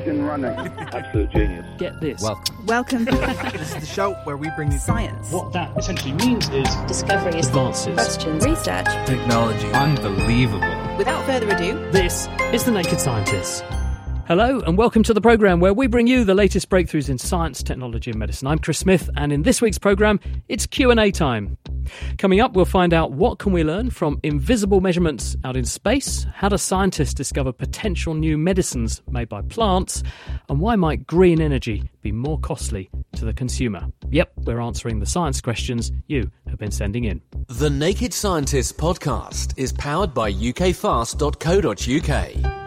Engine running. Absolute genius. Get this. Welcome. Welcome. this is the show where we bring you Science. What that essentially means is discoveries, Advances. Questions. Research. technology. Unbelievable. Without further ado, This is The Naked Scientists. Hello and welcome to the program where we bring you the latest breakthroughs in science, technology and medicine. I'm Chris Smith and in this week's program it's Q&A time. Coming up we'll find out what can we learn from invisible measurements out in space, how do scientists discover potential new medicines made by plants, and why might green energy be more costly to the consumer. Yep, we're answering the science questions you have been sending in. The Naked Scientists podcast is powered by ukfast.co.uk.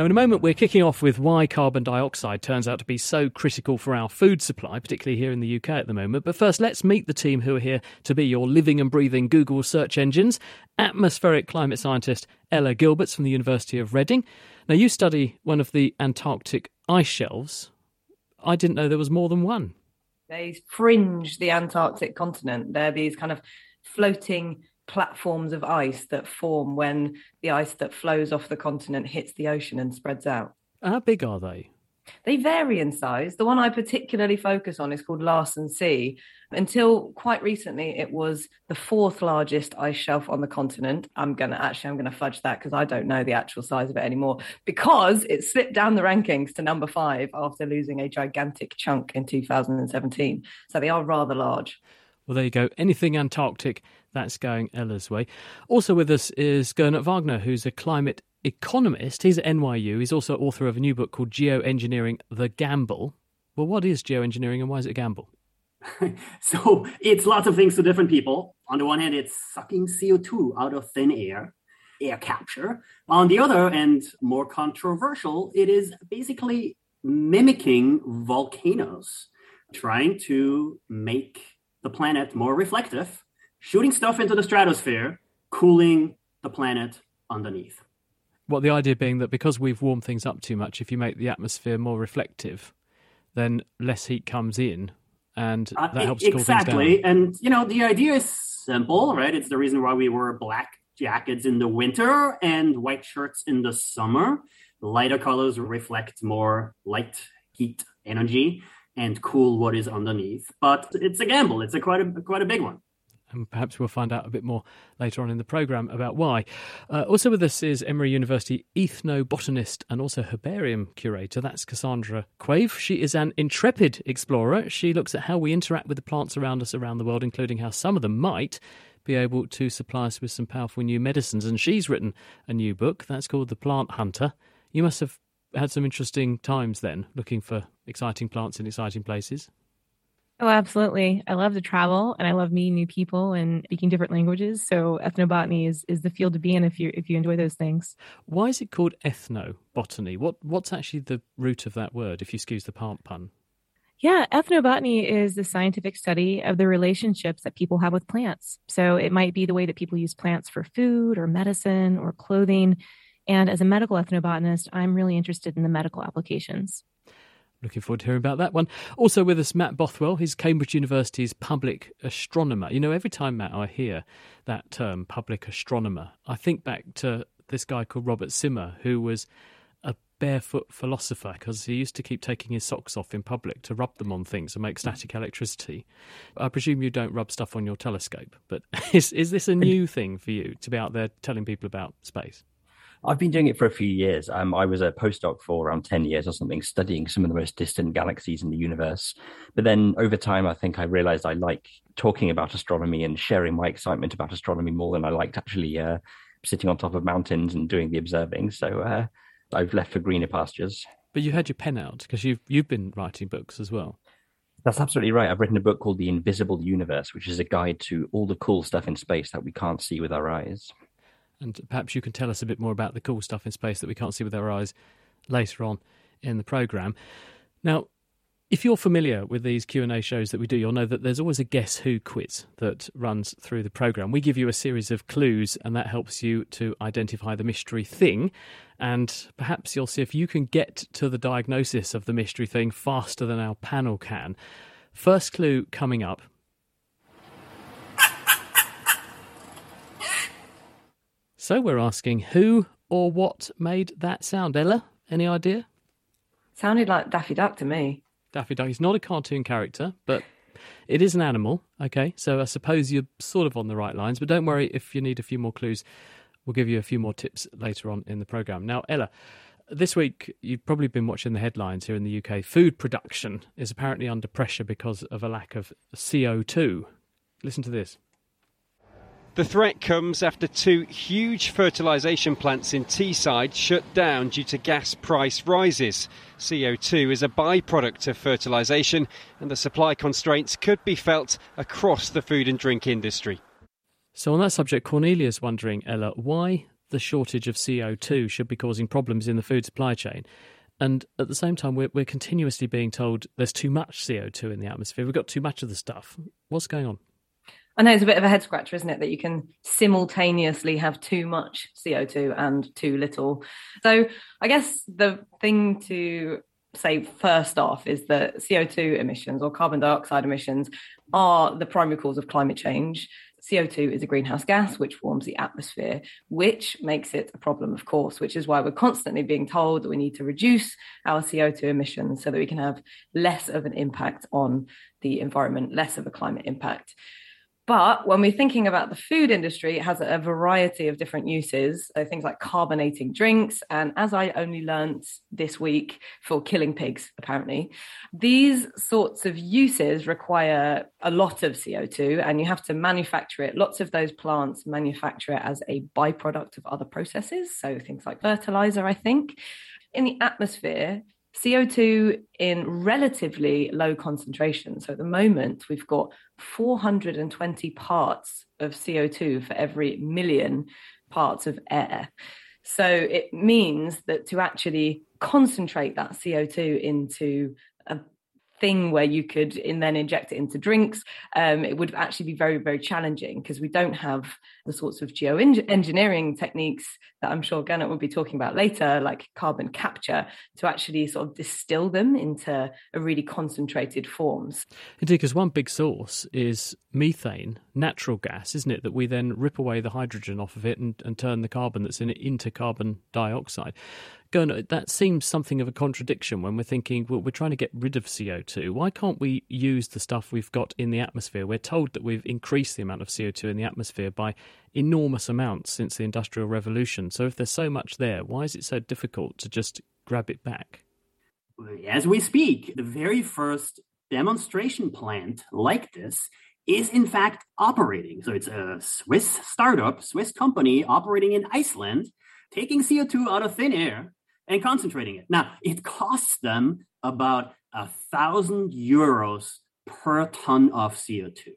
Now, in a moment, we're kicking off with why carbon dioxide turns out to be so critical for our food supply, particularly here in the UK at the moment. But first, let's meet the team who are here to be your living and breathing Google search engines. Atmospheric climate scientist Ella Gilberts from the University of Reading. Now, you study one of the Antarctic ice shelves. I didn't know there was more than one. They fringe the Antarctic continent. They're these kind of floating platforms of ice that form when the ice that flows off the continent hits the ocean and spreads out. How big are they? They vary in size. The one I particularly focus on is called Larsen C. Until quite recently, it was the fourth largest ice shelf on the continent. I'm gonna actually I'm gonna fudge that because I don't know the actual size of it anymore because it slipped down the rankings to number five after losing a gigantic chunk in 2017. So they are rather large. Well, there you go. Anything Antarctic, that's going Ella's way. Also with us is Gernot Wagner, who's a climate economist. He's at NYU. He's also author of a new book called Geoengineering the Gamble. Well, what is geoengineering and why is it a gamble? so it's lots of things to different people. On the one hand, it's sucking CO2 out of thin air, air capture. On the other, and more controversial, it is basically mimicking volcanoes, trying to make the planet more reflective, shooting stuff into the stratosphere, cooling the planet underneath. Well, the idea being that because we've warmed things up too much, if you make the atmosphere more reflective, then less heat comes in, and that Uh, helps cool exactly. things down. And you know, the idea is simple, right? It's the reason why we wear black jackets in the winter and white shirts in the summer. Lighter colors reflect more light, heat, energy, and cool what is underneath. But it's a gamble. It's a quite a quite a big one. And perhaps we'll find out a bit more later on in the programme about why. Uh, also with us is Emory University ethnobotanist and also herbarium curator. That's Cassandra Quave. She is an intrepid explorer. She looks at how we interact with the plants around us around the world, including how some of them might be able to supply us with some powerful new medicines. And she's written a new book that's called The Plant Hunter. You must have had some interesting times then, looking for exciting plants in exciting places. Oh, absolutely. I love to travel and I love meeting new people and speaking different languages. So ethnobotany is, is the field to be in if you if you enjoy those things. Why is it called ethnobotany? What what's actually the root of that word, if you excuse the pun? pun? Yeah, ethnobotany is the scientific study of the relationships that people have with plants. So it might be the way that people use plants for food or medicine or clothing. And as a medical ethnobotanist, I'm really interested in the medical applications. Looking forward to hearing about that one. Also with us, Matt Bothwell. He's Cambridge University's public astronomer. You know, every time, Matt, I hear that term, public astronomer, I think back to this guy called Robert Symmer, who was a barefoot philosopher because he used to keep taking his socks off in public to rub them on things and make mm. static electricity. I presume you don't rub stuff on your telescope, but is, is this a new thing for you to be out there telling people about space? I've been doing it for a few years. Um, I was a postdoc for around 10 years or something, studying some of the most distant galaxies in the universe. But then over time, I think I realized I like talking about astronomy and sharing my excitement about astronomy more than I liked actually uh, sitting on top of mountains and doing the observing. So uh, I've left for greener pastures. But you had your pen out because you've, you've been writing books as well. That's absolutely right. I've written a book called The Invisible Universe, which is a guide to all the cool stuff in space that we can't see with our eyes. And perhaps you can tell us a bit more about the cool stuff in space that we can't see with our eyes later on in the program. Now, if you're familiar with these Q&A shows that we do, you'll know that there's always a guess who quiz that runs through the program. We give you a series of clues and that helps you to identify the mystery thing and perhaps you'll see if you can get to the diagnosis of the mystery thing faster than our panel can. First clue coming up. So we're asking who or what made that sound? Ella, any idea? Sounded like Daffy Duck to me. Daffy Duck. He's not a cartoon character, but it is an animal. Okay, so I suppose you're sort of on the right lines. But don't worry if you need a few more clues. We'll give you a few more tips later on in the program. Now, Ella, this week you've probably been watching the headlines here in the UK. Food production is apparently under pressure because of a lack of CO2. Listen to this. The threat comes after two huge fertilisation plants in Teesside shut down due to gas price rises. CO2 is a byproduct of fertilisation, and the supply constraints could be felt across the food and drink industry. So, on that subject, Cornelia's wondering, Ella, why the shortage of CO2 should be causing problems in the food supply chain. And at the same time, we're, we're continuously being told there's too much CO2 in the atmosphere. We've got too much of the stuff. What's going on? I know it's a bit of a head scratcher, isn't it, that you can simultaneously have too much CO2 and too little. So I guess the thing to say first off is that CO2 emissions or carbon dioxide emissions are the primary cause of climate change. CO2 is a greenhouse gas which warms the atmosphere, which makes it a problem, of course, which is why we're constantly being told that we need to reduce our CO2 emissions so that we can have less of an impact on the environment, less of a climate impact. But when we're thinking about the food industry, it has a variety of different uses. So things like carbonating drinks. And as I only learned this week for killing pigs, apparently, these sorts of uses require a lot of CO2 and you have to manufacture it. Lots of those plants manufacture it as a byproduct of other processes. So things like fertilizer, I think. In the atmosphere, CO2 in relatively low concentration. So at the moment, we've got 420 parts of CO2 for every million parts of air. So it means that to actually concentrate that CO2 into a thing where you could and then inject it into drinks, um, it would actually be very, very challenging because we don't have the sorts of geoengineering techniques that I'm sure Gernot will be talking about later, like carbon capture, to actually sort of distill them into a really concentrated forms. Indeed, because one big source is methane, natural gas, isn't it? That we then rip away the hydrogen off of it and, and turn the carbon that's in it into carbon dioxide. Gernot, that seems something of a contradiction when we're thinking, well, we're trying to get rid of CO2. Why can't we use the stuff we've got in the atmosphere? We're told that we've increased the amount of CO2 in the atmosphere by enormous amounts since the Industrial Revolution. So if there's so much there, why is it so difficult to just grab it back? As we speak, the very first demonstration plant like this is in fact operating. So it's a Swiss startup, Swiss company operating in Iceland, taking CO2 out of thin air and concentrating it. Now, it costs them about a thousand euros per ton of CO2,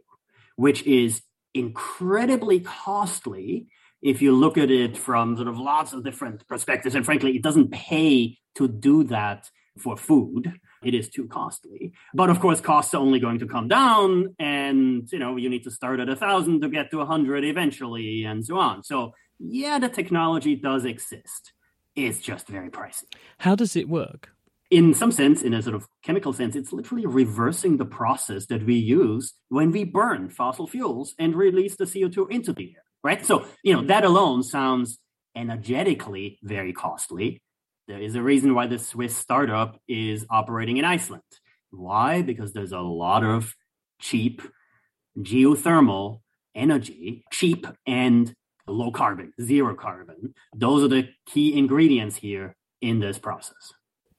which is incredibly costly if you look at it from sort of lots of different perspectives. And frankly, it doesn't pay to do that for food. It is too costly. But of course, costs are only going to come down. And, you know, you need to start at a thousand to get to a hundred eventually and so on. So yeah, the technology does exist. It's just very pricey. How does it work? In some sense, in a sort of chemical sense, it's literally reversing the process that we use when we burn fossil fuels and release the CO2 into the air, right? So, you know, that alone sounds energetically very costly. There is a reason why the Swiss startup is operating in Iceland. Why? Because there's a lot of cheap geothermal energy, cheap and low carbon, zero carbon. Those are the key ingredients here in this process.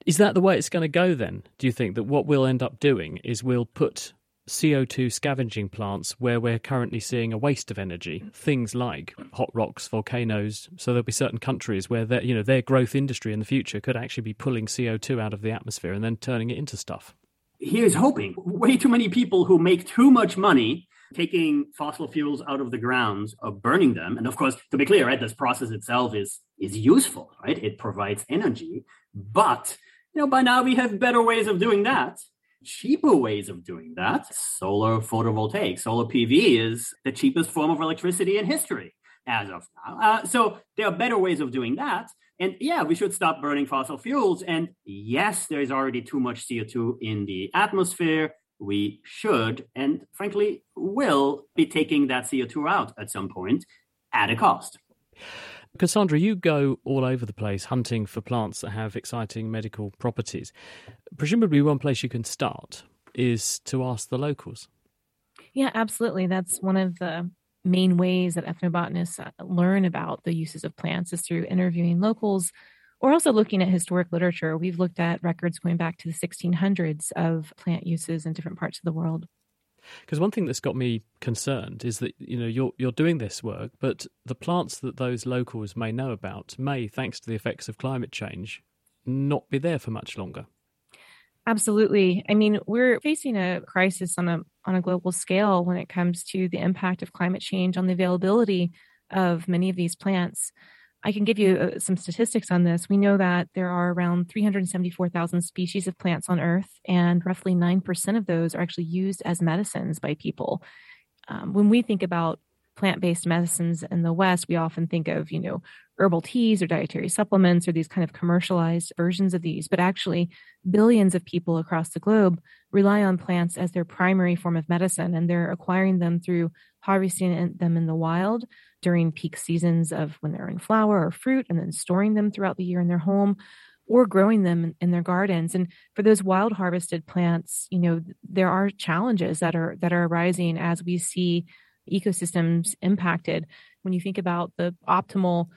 Is that the way it's going to go then? Do you think that what we'll end up doing is we'll put CO2 scavenging plants where we're currently seeing a waste of energy, things like hot rocks, volcanoes. So there'll be certain countries where their, you know, their growth industry in the future could actually be pulling CO2 out of the atmosphere and then turning it into stuff. here's hoping way too many people who make too much money taking fossil fuels out of the ground of burning them. And of course to be clear right this process itself is is useful right? It provides energy. But you know by now we have better ways of doing that cheaper ways of doing that. Solar photovoltaic solar pv is the cheapest form of electricity in history as of now. Uh, so there are better ways of doing that. And yeah, we should stop burning fossil fuels. And yes, there is already too much CO2 in the atmosphere. We should, and frankly, will be taking that CO2 out at some point at a cost. Cassandra, you go all over the place hunting for plants that have exciting medical properties. Presumably, one place you can start is to ask the locals. Yeah, absolutely. That's one of the main ways that ethnobotanists uh, learn about the uses of plants is through interviewing locals or also looking at historic literature. We've looked at records going back to the 1600s of plant uses in different parts of the world. Because one thing that's got me concerned is that you know you're you're doing this work, but the plants that those locals may know about may, thanks to the effects of climate change, not be there for much longer. Absolutely. I mean, we're facing a crisis on a on a global scale when it comes to the impact of climate change on the availability of many of these plants. I can give you uh, some statistics on this. We know that there are around 374,000 species of plants on Earth, and roughly 9% of those are actually used as medicines by people. Um, when we think about plant based medicines in the West, we often think of, you know, herbal teas or dietary supplements or these kind of commercialized versions of these. But actually, billions of people across the globe rely on plants as their primary form of medicine, and they're acquiring them through harvesting them in the wild during peak seasons of when they're in flower or fruit, and then storing them throughout the year in their home or growing them in their gardens and for those wild harvested plants you know there are challenges that are that are arising as we see ecosystems impacted. When you think about the optimal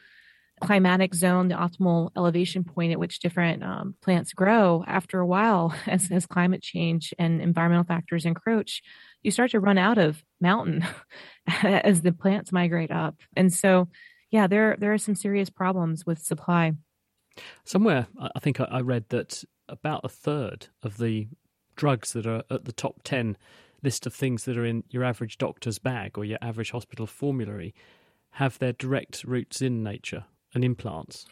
climatic zone, the optimal elevation point at which different um, plants grow, after a while, as, as climate change and environmental factors encroach, you start to run out of mountain as the plants migrate up. And so, yeah, there there are some serious problems with supply. Somewhere, I think I read that about a third of the drugs that are at the top ten list of things that are in your average doctor's bag or your average hospital formulary have their direct roots in nature and in plants.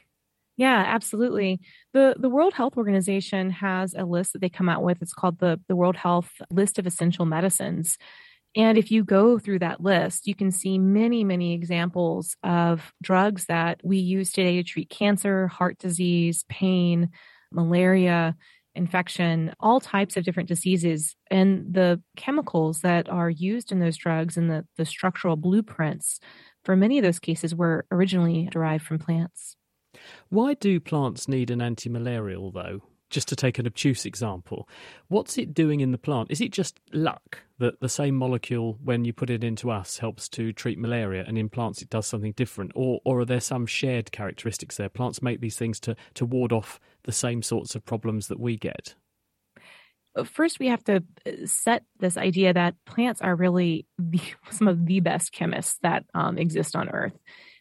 Yeah, absolutely. The the World Health Organization has a list that they come out with. It's called the the World Health List of Essential Medicines. And if you go through that list, you can see many, many examples of drugs that we use today to treat cancer, heart disease, pain, malaria, infection, all types of different diseases. And the chemicals that are used in those drugs and the, the structural blueprints for many of those cases were originally derived from plants. Why do plants need an anti malarial, though? Just to take an obtuse example, what's it doing in the plant? Is it just luck that the same molecule, when you put it into us, helps to treat malaria, and in plants it does something different? Or, or are there some shared characteristics there? Plants make these things to, to ward off the same sorts of problems that we get? First, we have to uh, set this idea that plants are really the, some of the best chemists that um, exist on Earth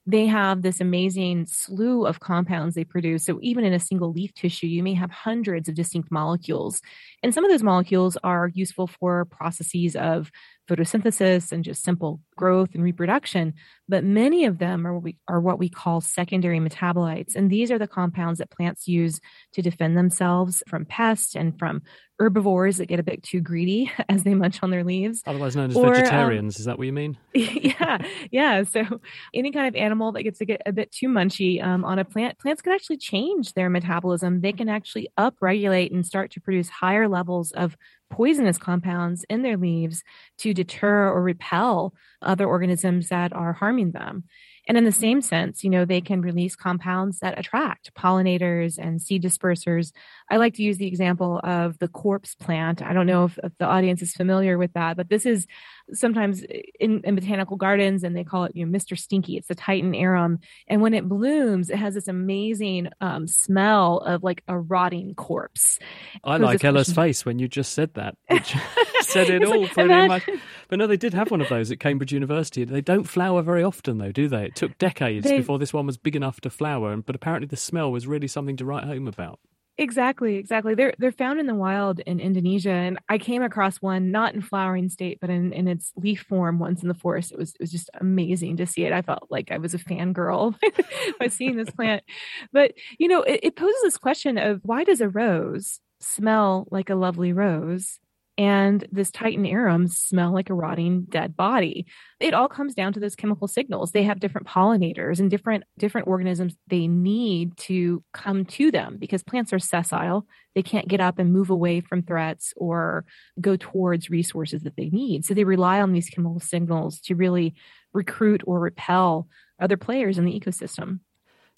they have this amazing slew of compounds they produce. So even in a single leaf tissue, you may have hundreds of distinct molecules. And some of those molecules are useful for processes of photosynthesis and just simple growth and reproduction. But many of them are what we, are what we call secondary metabolites. And these are the compounds that plants use to defend themselves from pests and from herbivores that get a bit too greedy as they munch on their leaves. Otherwise known as or, um, vegetarians. Um, is that what you mean? yeah. Yeah. So any kind of animal that gets to get a bit too munchy um, on a plant, plants can actually change their metabolism. They can actually upregulate and start to produce higher levels of poisonous compounds in their leaves to deter or repel other organisms that are harming them. And in the same sense, you know, they can release compounds that attract pollinators and seed dispersers. I like to use the example of the corpse plant. I don't know if, if the audience is familiar with that, but this is sometimes in, in, botanical gardens and they call it, you know, Mr. Stinky. It's the Titan arum. And when it blooms, it has this amazing um, smell of like a rotting corpse. I like Ella's face when you just said that. Which said it all like, pretty imagine... much. But no, they did have one of those at Cambridge University. They don't flower very often, though, do they? It took decades they... before this one was big enough to flower, but apparently the smell was really something to write home about. Exactly, exactly. They're they're found in the wild in Indonesia, and I came across one not in flowering state, but in, in its leaf form once in the forest. It was it was just amazing to see it. I felt like I was a fangirl by seeing this plant. But you know, it, it poses this question of why does a rose smell like a lovely rose and this Titan arum smell like a rotting dead body. It all comes down to those chemical signals. They have different pollinators and different different organisms they need to come to them because plants are sessile. They can't get up and move away from threats or go towards resources that they need. So they rely on these chemical signals to really recruit or repel other players in the ecosystem.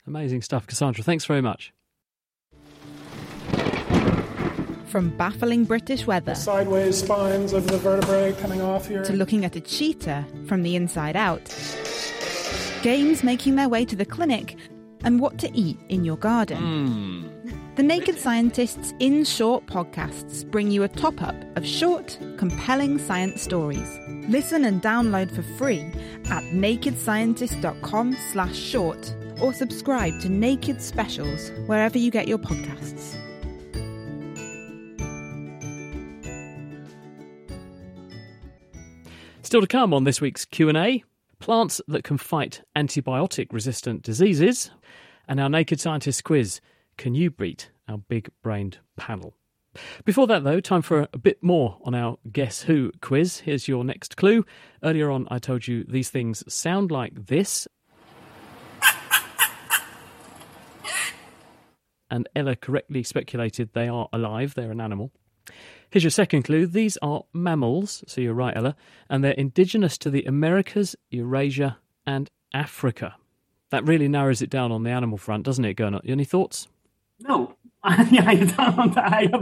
Amazing stuff, Cassandra. Thanks very much. From baffling British weather the sideways spines of the vertebrae coming off here to looking at a cheetah from the inside out, games making their way to the clinic, and what to eat in your garden. Mm. The Naked Scientists in Short podcasts bring you a top up of short, compelling science stories. Listen and download for free at nakedscientist.com slash short or subscribe to Naked Specials wherever you get your podcasts. Still to come on this week's Q&A, plants that can fight antibiotic-resistant diseases, and our Naked Scientist quiz, can you beat our big-brained panel? Before that, though, time for a bit more on our Guess Who quiz. Here's your next clue. Earlier on, I told you these things sound like this. And Ella correctly speculated they are alive, they're an animal. Here's your second clue. These are mammals, so you're right, Ella, and they're indigenous to the Americas, Eurasia, and Africa. That really narrows it down on the animal front, doesn't it, Gernot? Any thoughts? No. I don't, I,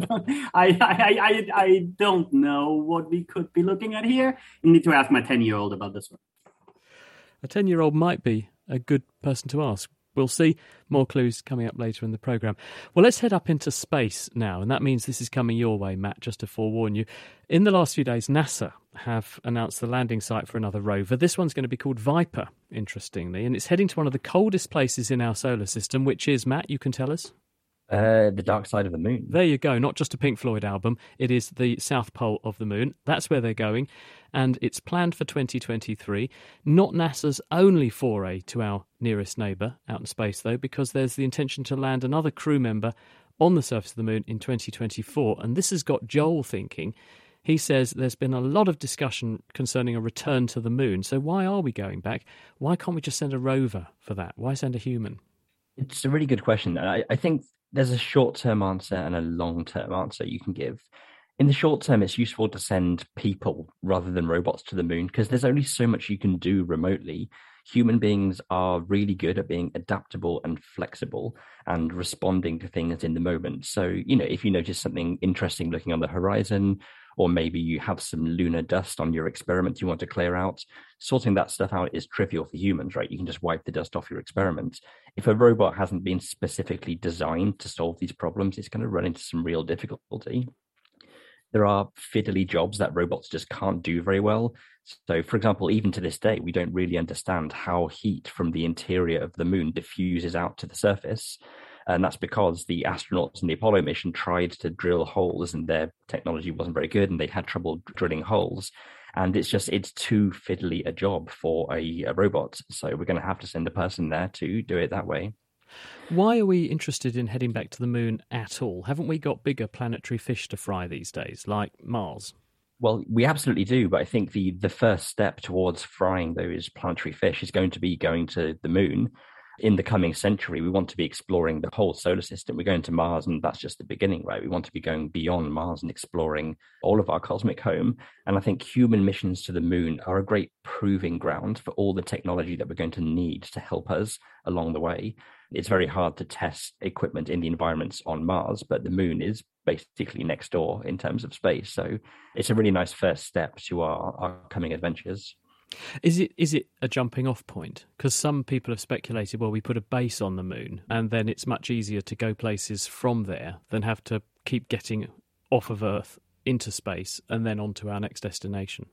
I, I, I, don't know what we could be looking at here. You need to ask my 10 year old about this one. A 10 year old might be a good person to ask. We'll see more clues coming up later in the programme. Well, let's head up into space now, and that means this is coming your way, Matt, just to forewarn you. In the last few days, NASA have announced the landing site for another rover. This one's going to be called Viper, interestingly, and it's heading to one of the coldest places in our solar system, which is, Matt, you can tell us? Uh, the Dark Side of the Moon. There you go. Not just a Pink Floyd album. It is the South Pole of the Moon. That's where they're going, and it's planned for 2023. Not NASA's only foray to our nearest neighbour out in space, though, because there's the intention to land another crew member on the surface of the Moon in 2024. And this has got Joel thinking. He says there's been a lot of discussion concerning a return to the Moon. So why are we going back? Why can't we just send a rover for that? Why send a human? It's a really good question. I, I think there's a short term answer and a long term answer you can give. In the short term, it's useful to send people rather than robots to the moon because there's only so much you can do remotely. Human beings are really good at being adaptable and flexible and responding to things in the moment. So, you know, if you notice something interesting looking on the horizon, or maybe you have some lunar dust on your experiment you want to clear out. Sorting that stuff out is trivial for humans, right? You can just wipe the dust off your experiment. If a robot hasn't been specifically designed to solve these problems, it's going to run into some real difficulty. There are fiddly jobs that robots just can't do very well. So, for example, even to this day, we don't really understand how heat from the interior of the moon diffuses out to the surface. And that's because the astronauts in the Apollo mission tried to drill holes and their technology wasn't very good and they had trouble drilling holes. And it's just, it's too fiddly a job for a, a robot. So we're going to have to send a person there to do it that way. Why are we interested in heading back to the moon at all? Haven't we got bigger planetary fish to fry these days, like Mars? Well, we absolutely do, but I think the the first step towards frying those planetary fish is going to be going to the moon in the coming century, we want to be exploring the whole solar system. We're going to Mars, and that's just the beginning, right? We want to be going beyond Mars and exploring all of our cosmic home. And I think human missions to the moon are a great proving ground for all the technology that we're going to need to help us along the way. It's very hard to test equipment in the environments on Mars, but the moon is basically next door in terms of space. So it's a really nice first step to our, our coming adventures. Is it is it a jumping off point? Because some people have speculated, well, we put a base on the moon, and then it's much easier to go places from there than have to keep getting off of Earth into space and then on to our next destination.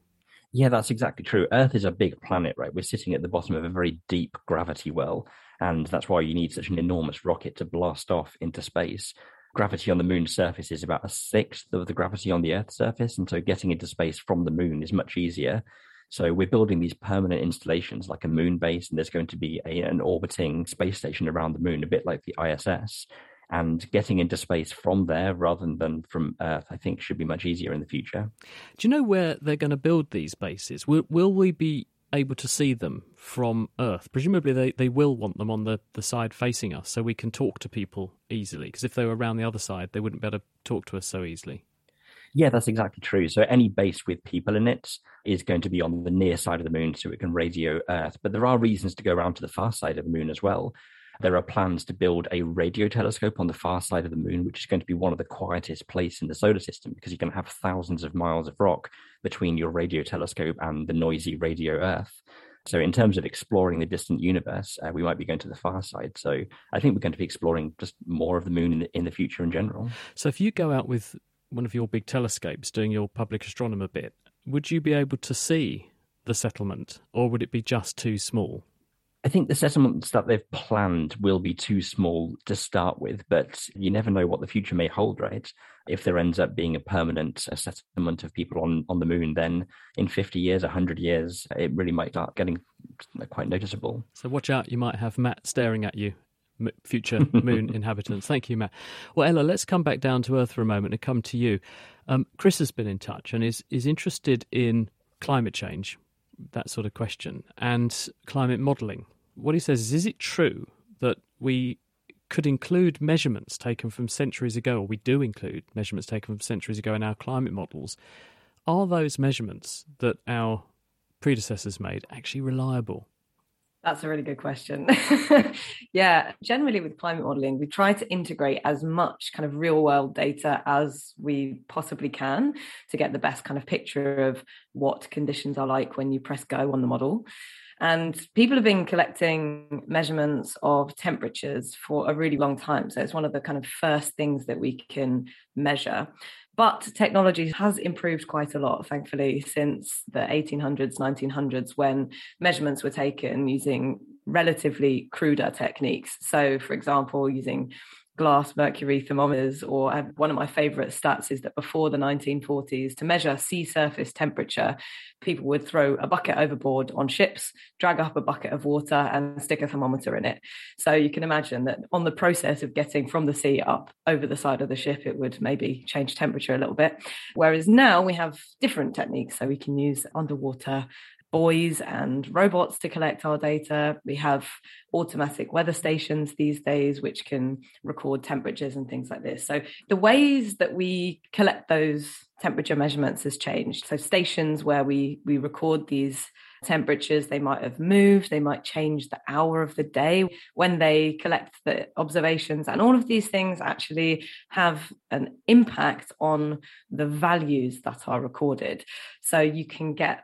Yeah, that's exactly true. Earth is a big planet, right? We're sitting at the bottom of a very deep gravity well, and that's why you need such an enormous rocket to blast off into space. gravity on the moon's surface is about a sixth of the gravity on the Earth's surface. And so getting into space from the moon is much easier. So we're building these permanent installations like a moon base, and there's going to be a, an orbiting space station around the moon, a bit like the ISS. And getting into space from there rather than from Earth, I think, should be much easier in the future. Do you know where they're going to build these bases? Will, will we be able to see them from Earth? Presumably, they, they will want them on the, the side facing us so we can talk to people easily. Because if they were around the other side, they wouldn't be able to talk to us so easily. Yeah, that's exactly true. So any base with people in it is going to be on the near side of the moon so it can radio Earth. But there are reasons to go around to the far side of the moon as well. There are plans to build a radio telescope on the far side of the moon, which is going to be one of the quietest places in the solar system because you're going to have thousands of miles of rock between your radio telescope and the noisy radio Earth. So, in terms of exploring the distant universe, uh, we might be going to the far side. So, I think we're going to be exploring just more of the moon in the, in the future in general. So, if you go out with one of your big telescopes doing your public astronomer bit, would you be able to see the settlement or would it be just too small? I think the settlements that they've planned will be too small to start with, but you never know what the future may hold, right? If there ends up being a permanent uh, settlement of people on, on the moon, then in 50 years, 100 years, it really might start getting uh, quite noticeable. So watch out, you might have Matt staring at you future moon inhabitants. Thank you, Matt. Well, Ella, let's come back down to Earth for a moment and come to you. Um, Chris has been in touch and is is interested in climate change, that sort of question, and climate modelling. What he says is, is it true that we could include measurements taken from centuries ago, or we do include measurements taken from centuries ago in our climate models? Are those measurements that our predecessors made actually reliable? That's a really good question. yeah, generally with climate modeling, we try to integrate as much kind of real world data as we possibly can to get the best kind of picture of what conditions are like when you press go on the model. And people have been collecting measurements of temperatures for a really long time. So it's one of the kind of first things that we can measure. But technology has improved quite a lot, thankfully, since the 1800s, 1900s, when measurements were taken using relatively cruder techniques. So, for example, using glass mercury thermometers, or one of my favorite stats is that before the 1940s, to measure sea surface temperature, people would throw a bucket overboard on ships, drag up a bucket of water, and stick a thermometer in it. So you can imagine that on the process of getting from the sea up over the side of the ship, it would maybe change temperature a little bit. Whereas now we have different techniques. So we can use underwater buoys and robots to collect our data. We have automatic weather stations these days, which can record temperatures and things like this. So the ways that we collect those temperature measurements has changed. So stations where we we record these temperatures they might have moved they might change the hour of the day when they collect the observations and all of these things actually have an impact on the values that are recorded so you can get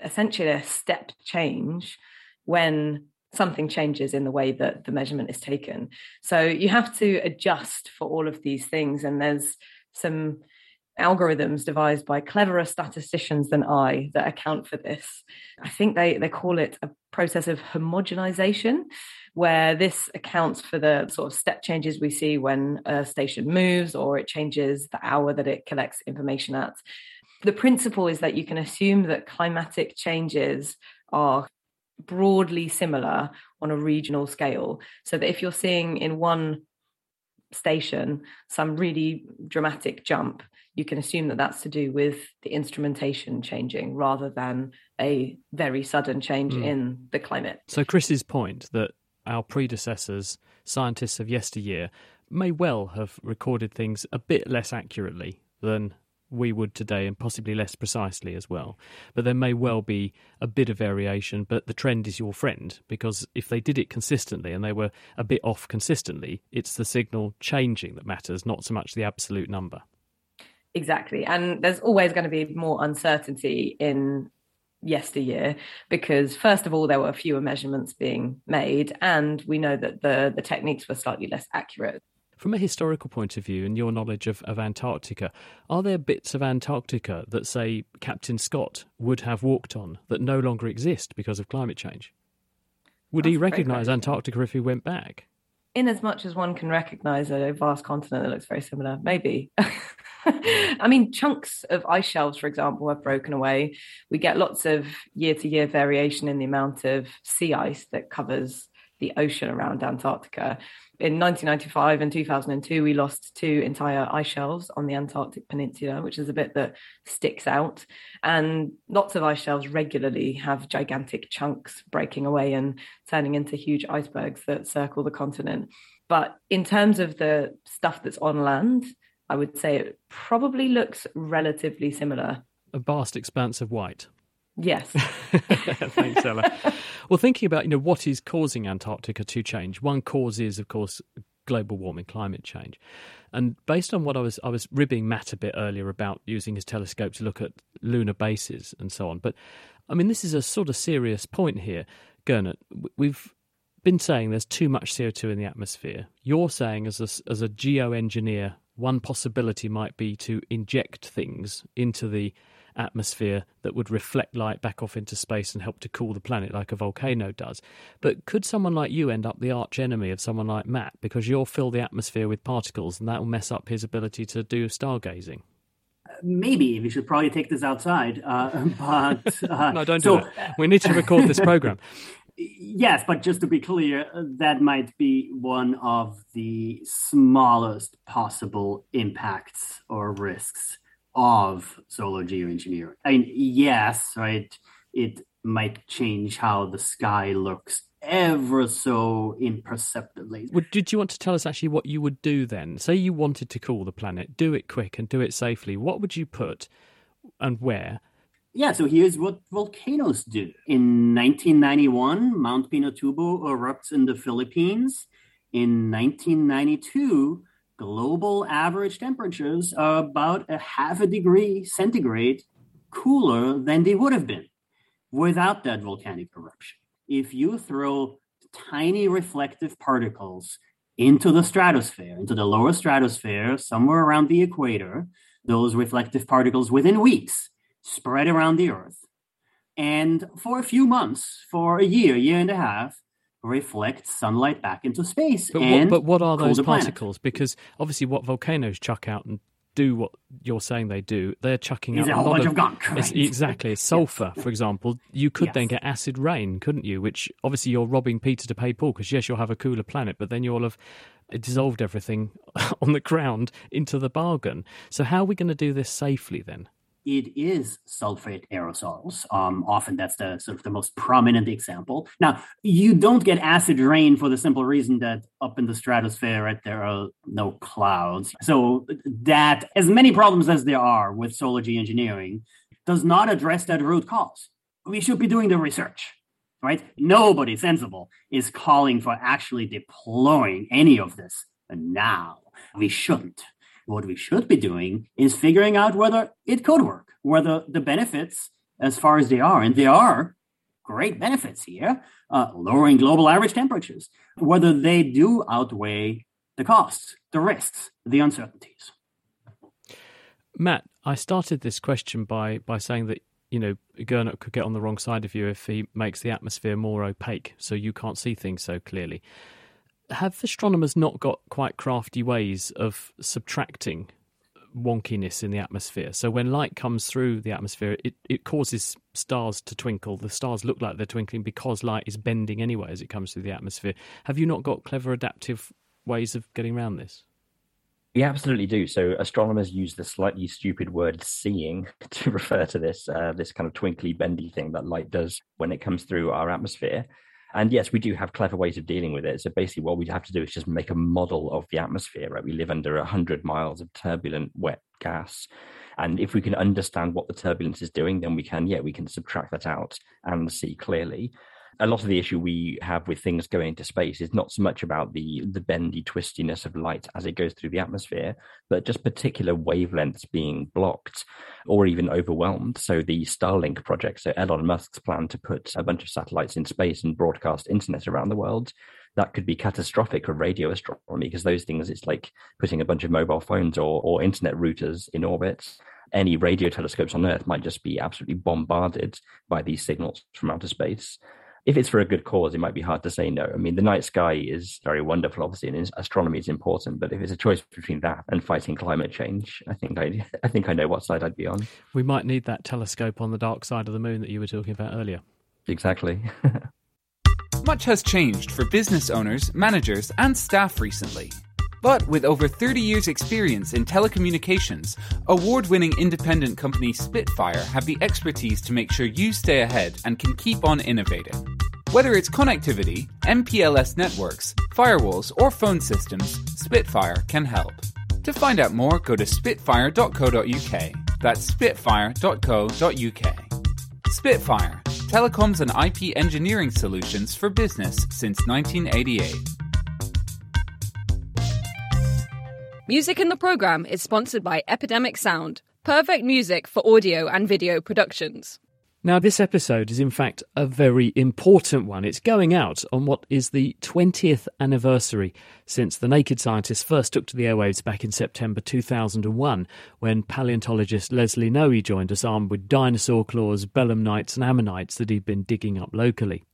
essentially a step change when something changes in the way that the measurement is taken. So you have to adjust for all of these things. And there's some algorithms devised by cleverer statisticians than I that account for this. I think they, they call it a process of homogenization, where this accounts for the sort of step changes we see when a station moves or it changes the hour that it collects information at the principle is that you can assume that climatic changes are broadly similar on a regional scale. So that if you're seeing in one station some really dramatic jump, you can assume that that's to do with the instrumentation changing rather than a very sudden change mm. in the climate. So, Chris's point that our predecessors, scientists of yesteryear, may well have recorded things a bit less accurately than we would today and possibly less precisely as well. But there may well be a bit of variation, but the trend is your friend because if they did it consistently and they were a bit off consistently, it's the signal changing that matters, not so much the absolute number. Exactly. And there's always going to be more uncertainty in yesteryear because first of all there were fewer measurements being made and we know that the the techniques were slightly less accurate from a historical point of view and your knowledge of, of Antarctica, are there bits of Antarctica that, say, Captain Scott would have walked on that no longer exist because of climate change? Would That's he recognise Antarctica if he went back? in as much as one can recognize a vast continent that looks very similar, maybe. Mm. I mean, chunks of ice shelves, for example, have broken away. We get lots of year to year variation in the amount of sea ice that covers the ocean around Antarctica. In 1995 and 2002, we lost two entire ice shelves on the Antarctic Peninsula, which is a bit that sticks out. And lots of ice shelves regularly have gigantic chunks breaking away and turning into huge icebergs that circle the continent. But in terms of the stuff that's on land, I would say it probably looks relatively similar. A vast expanse of white. Yes. Thanks, Ella. well, thinking about you know what is causing Antarctica to change, one cause is, of course, global warming, climate change. And based on what I was I was ribbing Matt a bit earlier about using his telescope to look at lunar bases and so on. But I mean, this is a sort of serious point here, Gernot. We've been saying there's too much CO2 in the atmosphere. You're saying, as a, as a geoengineer, one possibility might be to inject things into the atmosphere that would reflect light back off into space and help to cool the planet like a volcano does. But could someone like you end up the arch enemy of someone like Matt because you'll fill the atmosphere with particles and that will mess up his ability to do stargazing? Maybe we should probably take this outside, uh, but uh, no, don't so, do it. We need to record this program. Yes, but just to be clear, that might be one of the smallest possible impacts or risks of solar geoengineering. I mean, yes, right, it might change how the sky looks ever so imperceptibly. Well, did you want to tell us actually what you would do then? Say you wanted to cool the planet, do it quick and do it safely. What would you put and where? Yeah, so here's what volcanoes do. In 1991, Mount Pinatubo erupts in the Philippines. In 1992, global average temperatures are about a half a degree centigrade cooler than they would have been without that volcanic eruption. If you throw tiny reflective particles into the stratosphere, into the lower stratosphere, somewhere around the equator, those reflective particles within weeks spread around the earth. And for a few months, for a year, year and a half, reflect sunlight back into space. But, what, but what, are those particles? Because obviously, what volcanoes chuck out and do what you're saying they do, they're chucking out a, a lot of, of gunk. Right? exactly, sulfur, for example. You could yes. then get acid rain, couldn't you? Which obviously you're robbing Peter to pay Paul because yes, you'll have a cooler planet, but then you'll have dissolved everything on the ground into the bargain. So how are we going to do this safely then? It is sulfate aerosols. Um, often that's the sort of the most prominent example. Now, you don't get acid rain for the simple reason that up in the stratosphere, right, there are no clouds. So that, as many problems as there are with solar geoengineering, does not address that root cause. We should be doing the research, right? Nobody sensible is calling for actually deploying any of this now. We shouldn't. What we should be doing is figuring out whether it could work, whether the benefits, as far as they are, and there are great benefits here, uh, lowering global average temperatures, whether they do outweigh the costs, the risks, the uncertainties. Matt, I started this question by by saying that you know Gernot could get on the wrong side of you if he makes the atmosphere more opaque, so you can't see things so clearly have astronomers not got quite crafty ways of subtracting wonkiness in the atmosphere? So when light comes through the atmosphere, it, it causes stars to twinkle. The stars look like they're twinkling because light is bending anyway as it comes through the atmosphere. Have you not got clever adaptive ways of getting around this? We absolutely do. So astronomers use the slightly stupid word "seeing" to refer to this uh, this kind of twinkly, bendy thing that light does when it comes through our atmosphere. And yes, we do have clever ways of dealing with it. So basically, what we'd have to do is just make a model of the atmosphere. Right, we live under hundred miles of turbulent, wet gas, and if we can understand what the turbulence is doing, then we can, yeah, we can subtract that out and see clearly a lot of the issue we have with things going into space is not so much about the the bendy twistiness of light as it goes through the atmosphere, but just particular wavelengths being blocked or even overwhelmed. So the Starlink project, so Elon Musk's plan to put a bunch of satellites in space and broadcast internet around the world, that could be catastrophic for radio astronomy because those things it's like putting a bunch of mobile phones or, or internet routers in orbit any radio telescopes on earth might just be absolutely bombarded by these signals from outer space if it's for a good cause, it might be hard to say no. I mean, the night sky is very wonderful, obviously, and astronomy is important. But if it's a choice between that and fighting climate change, I think I, I think I know what side I'd be on. We might need that telescope on the dark side of the moon that you were talking about earlier. Exactly. Much has changed for business owners, managers, and staff recently. But with over 30 years' experience in telecommunications, award winning independent company Spitfire have the expertise to make sure you stay ahead and can keep on innovating. Whether it's connectivity, MPLS networks, firewalls, or phone systems, Spitfire can help. To find out more, go to spitfire.co.uk. That's spitfire.co.uk. Spitfire, telecoms and IP engineering solutions for business since 1988. Music in the program is sponsored by Epidemic Sound, perfect music for audio and video productions. Now, this episode is in fact a very important one. It's going out on what is the 20th anniversary since the Naked Scientists first took to the airwaves back in September 2001, when paleontologist Leslie Noe joined us armed with dinosaur claws, belemnites, and ammonites that he'd been digging up locally.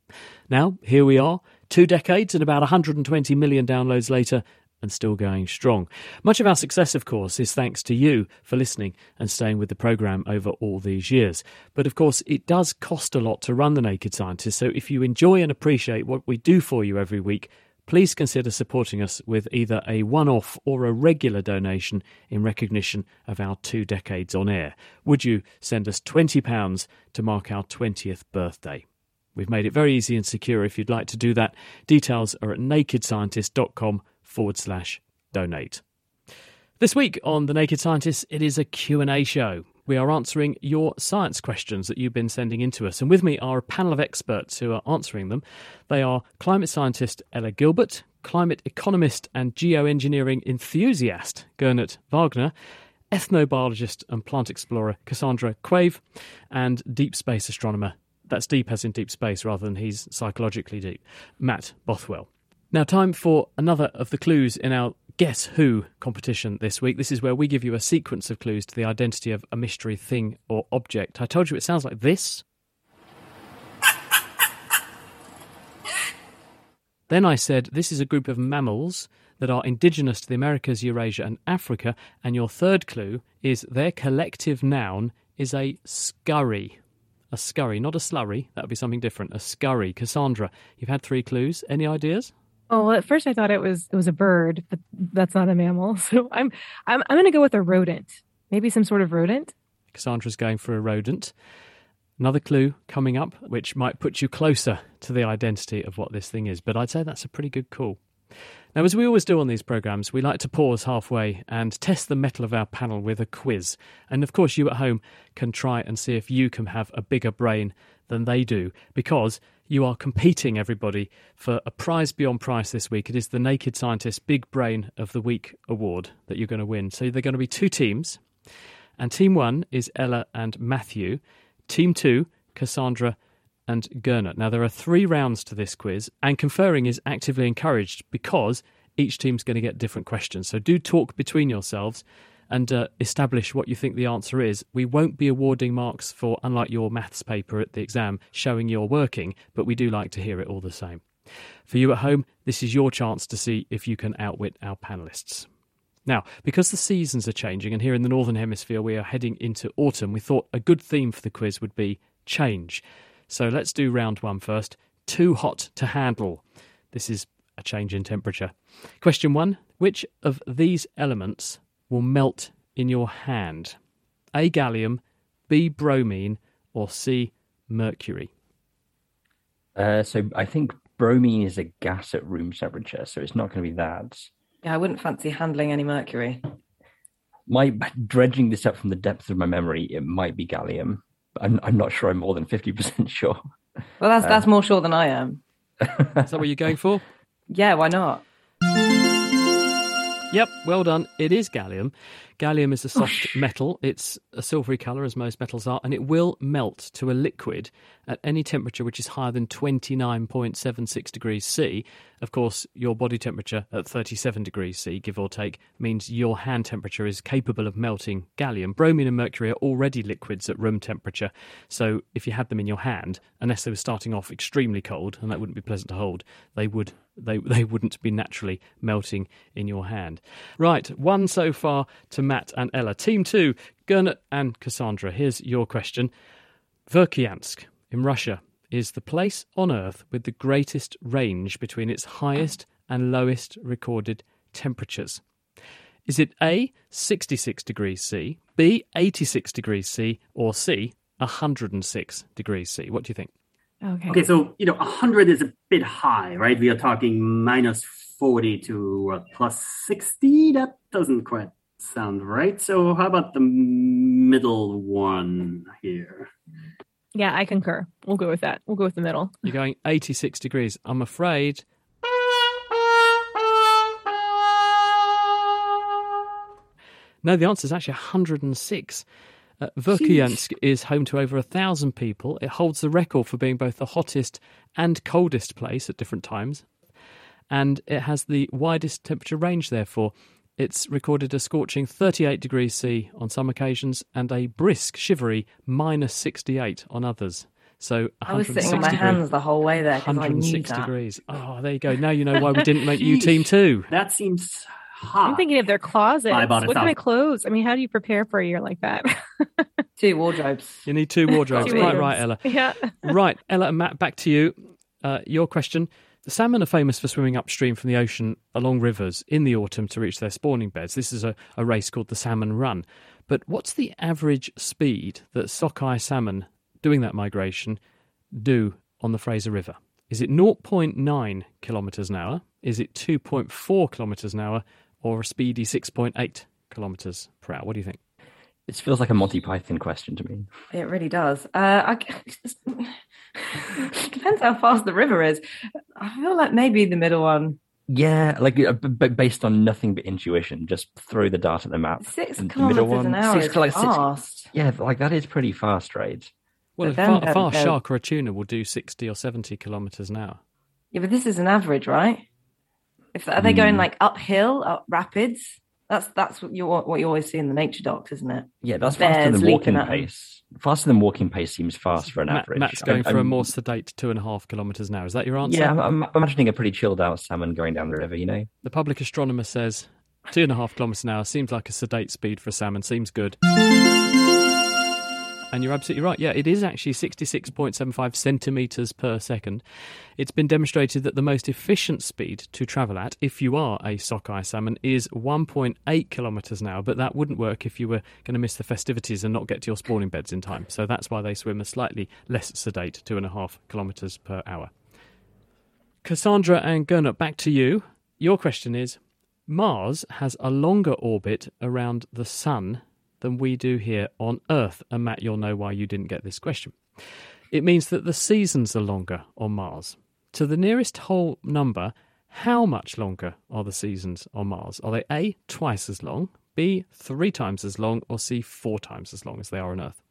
Now, here we are, two decades and about 120 million downloads later, and still going strong. Much of our success, of course, is thanks to you for listening and staying with the programme over all these years. But of course, it does cost a lot to run The Naked Scientist, so if you enjoy and appreciate what we do for you every week, please consider supporting us with either a one off or a regular donation in recognition of our two decades on air. Would you send us £20 to mark our 20th birthday? We've made it very easy and secure if you'd like to do that. Details are at nakedscientist.com forward slash donate. This week on The Naked Scientist, it is a Q&A show. We are answering your science questions that you've been sending in to us. And with me are a panel of experts who are answering them. They are climate scientist Ella Gilbert, climate economist and geoengineering enthusiast Gernot Wagner, ethnobiologist and plant explorer Cassandra Quave, and deep space astronomer that's deep as in deep space rather than he's psychologically deep, Matt Bothwell. Now, time for another of the clues in our Guess Who competition this week. This is where we give you a sequence of clues to the identity of a mystery thing or object. I told you it sounds like this. then I said this is a group of mammals that are indigenous to the Americas, Eurasia, and Africa. And your third clue is their collective noun is a scurry. A scurry, not a slurry. That would be something different. A scurry. Cassandra, you've had three clues. Any ideas? Oh, well, at first I thought it was it was a bird, but that's not a mammal. So I'm I'm I'm going to go with a rodent. Maybe some sort of rodent. Cassandra's going for a rodent. Another clue coming up, which might put you closer to the identity of what this thing is, but I'd say that's a pretty good call. Now, as we always do on these programmes, we like to pause halfway and test the mettle of our panel with a quiz. And of course, you at home can try and see if you can have a bigger brain than they do, because you are competing, everybody, for a prize beyond price this week. It is the Naked Scientist Big Brain of the Week award that you're going to win. So they're going to be two teams. And team one is Ella and Matthew. Team two, Cassandra and. Now, there are three rounds to this quiz, and conferring is actively encouraged because each team's going to get different questions. So do talk between yourselves and uh, establish what you think the answer is. We won't be awarding marks for, unlike your maths paper at the exam, showing you're working, but we do like to hear it all the same. For you at home, this is your chance to see if you can outwit our panelists. Now, because the seasons are changing, and here in the Northern Hemisphere we are heading into autumn, we thought a good theme for the quiz would be change. So let's do round one first. Too hot to handle. This is a change in temperature. Question one Which of these elements will melt in your hand? A. Gallium, B. Bromine, or C. Mercury? Uh, so I think bromine is a gas at room temperature, so it's not going to be that. Yeah, I wouldn't fancy handling any mercury. My dredging this up from the depths of my memory, it might be gallium. I'm, I'm not sure. I'm more than fifty percent sure. Well, that's that's um, more sure than I am. Is that what you're going for? Yeah, why not? Yep, well done. It is gallium. Gallium is a oh, soft metal. It's a silvery colour, as most metals are, and it will melt to a liquid at any temperature which is higher than 29.76 degrees C. Of course, your body temperature at 37 degrees C, give or take, means your hand temperature is capable of melting gallium. Bromine and mercury are already liquids at room temperature, so if you had them in your hand, unless they were starting off extremely cold, and that wouldn't be pleasant to hold, they would they they wouldn't be naturally melting in your hand. Right, one so far to Matt and Ella. Team two, Gernot and Cassandra. Here's your question. Verkhoyansk in Russia is the place on Earth with the greatest range between its highest and lowest recorded temperatures. Is it A, 66 degrees C, B, 86 degrees C, or C, 106 degrees C? What do you think? Okay. Okay, so you know, 100 is a bit high, right? We are talking minus 40 to uh, plus 60. That doesn't quite sound right. So how about the middle one here? Yeah, I concur. We'll go with that. We'll go with the middle. You're going 86 degrees. I'm afraid. No, the answer is actually 106. Uh, Verkhoyansk is home to over a thousand people. It holds the record for being both the hottest and coldest place at different times. And it has the widest temperature range, therefore. It's recorded a scorching 38 degrees C on some occasions and a brisk, shivery minus 68 on others. So I was sitting on my degree- hands the whole way there because I knew 106 degrees. Oh, there you go. Now you know why we didn't make you team two. That seems hot. I'm thinking of their closets. By about What kind of clothes? I mean, how do you prepare for a year like that? Two wardrobes. You need two wardrobes. Two Quite wardrobes. right, Ella. Yeah. right, Ella and Matt, back to you. Uh, your question. The salmon are famous for swimming upstream from the ocean along rivers in the autumn to reach their spawning beds. This is a, a race called the Salmon Run. But what's the average speed that sockeye salmon doing that migration do on the Fraser River? Is it 0.9 kilometres an hour? Is it 2.4 kilometres an hour? Or a speedy 6.8 kilometres per hour? What do you think? This feels like a Monty Python question to me. It really does. Uh, I, depends how fast the river is. I feel like maybe the middle one. Yeah, like uh, b- b- based on nothing but intuition, just throw the dart at the map. Six And the kilometres an hour six is kilo- six- fast. yeah, like that is pretty fast, right? Well, a, But fa- then, a fast uh, shark or a tuna will do 60 or 70 kilometres an hour. Yeah, but this is an average, right? If are they going Hmm. like uphill, up rapids? That's that's what you what you always see in the nature docs, isn't it? Yeah, that's Bears faster than walking at 'em. pace. Faster than walking pace seems fast for an Matt, average. Matt's going I'm- for a I'm- more sedate two and a half kilometres an hour. Is that your answer? Yeah, I'm, I'm imagining a pretty chilled out salmon going down the river. You know, The public astronomer says two and a half kilometres an hour seems like a sedate speed for a salmon. Seems good. And you're absolutely right. Yeah, it is actually 66.75 centimetres per second. It's been demonstrated that the most efficient speed to travel at, if you are a sockeye salmon, is 1.8 kilometres an hour. But that wouldn't work if you were going to miss the festivities and not get to your spawning beds in time. So that's why they swim a slightly less sedate two and a half kilometres per hour. Cassandra and Gernot, back to you. Your question is Mars has a longer orbit around the Sun than we do here on Earth. And Matt, you'll know why you didn't get this question. It means that the seasons are longer on Mars. To the nearest whole number, how much longer are the seasons on Mars? Are they A, twice as long, B, three times as long, or C, four times as long as they are on Earth?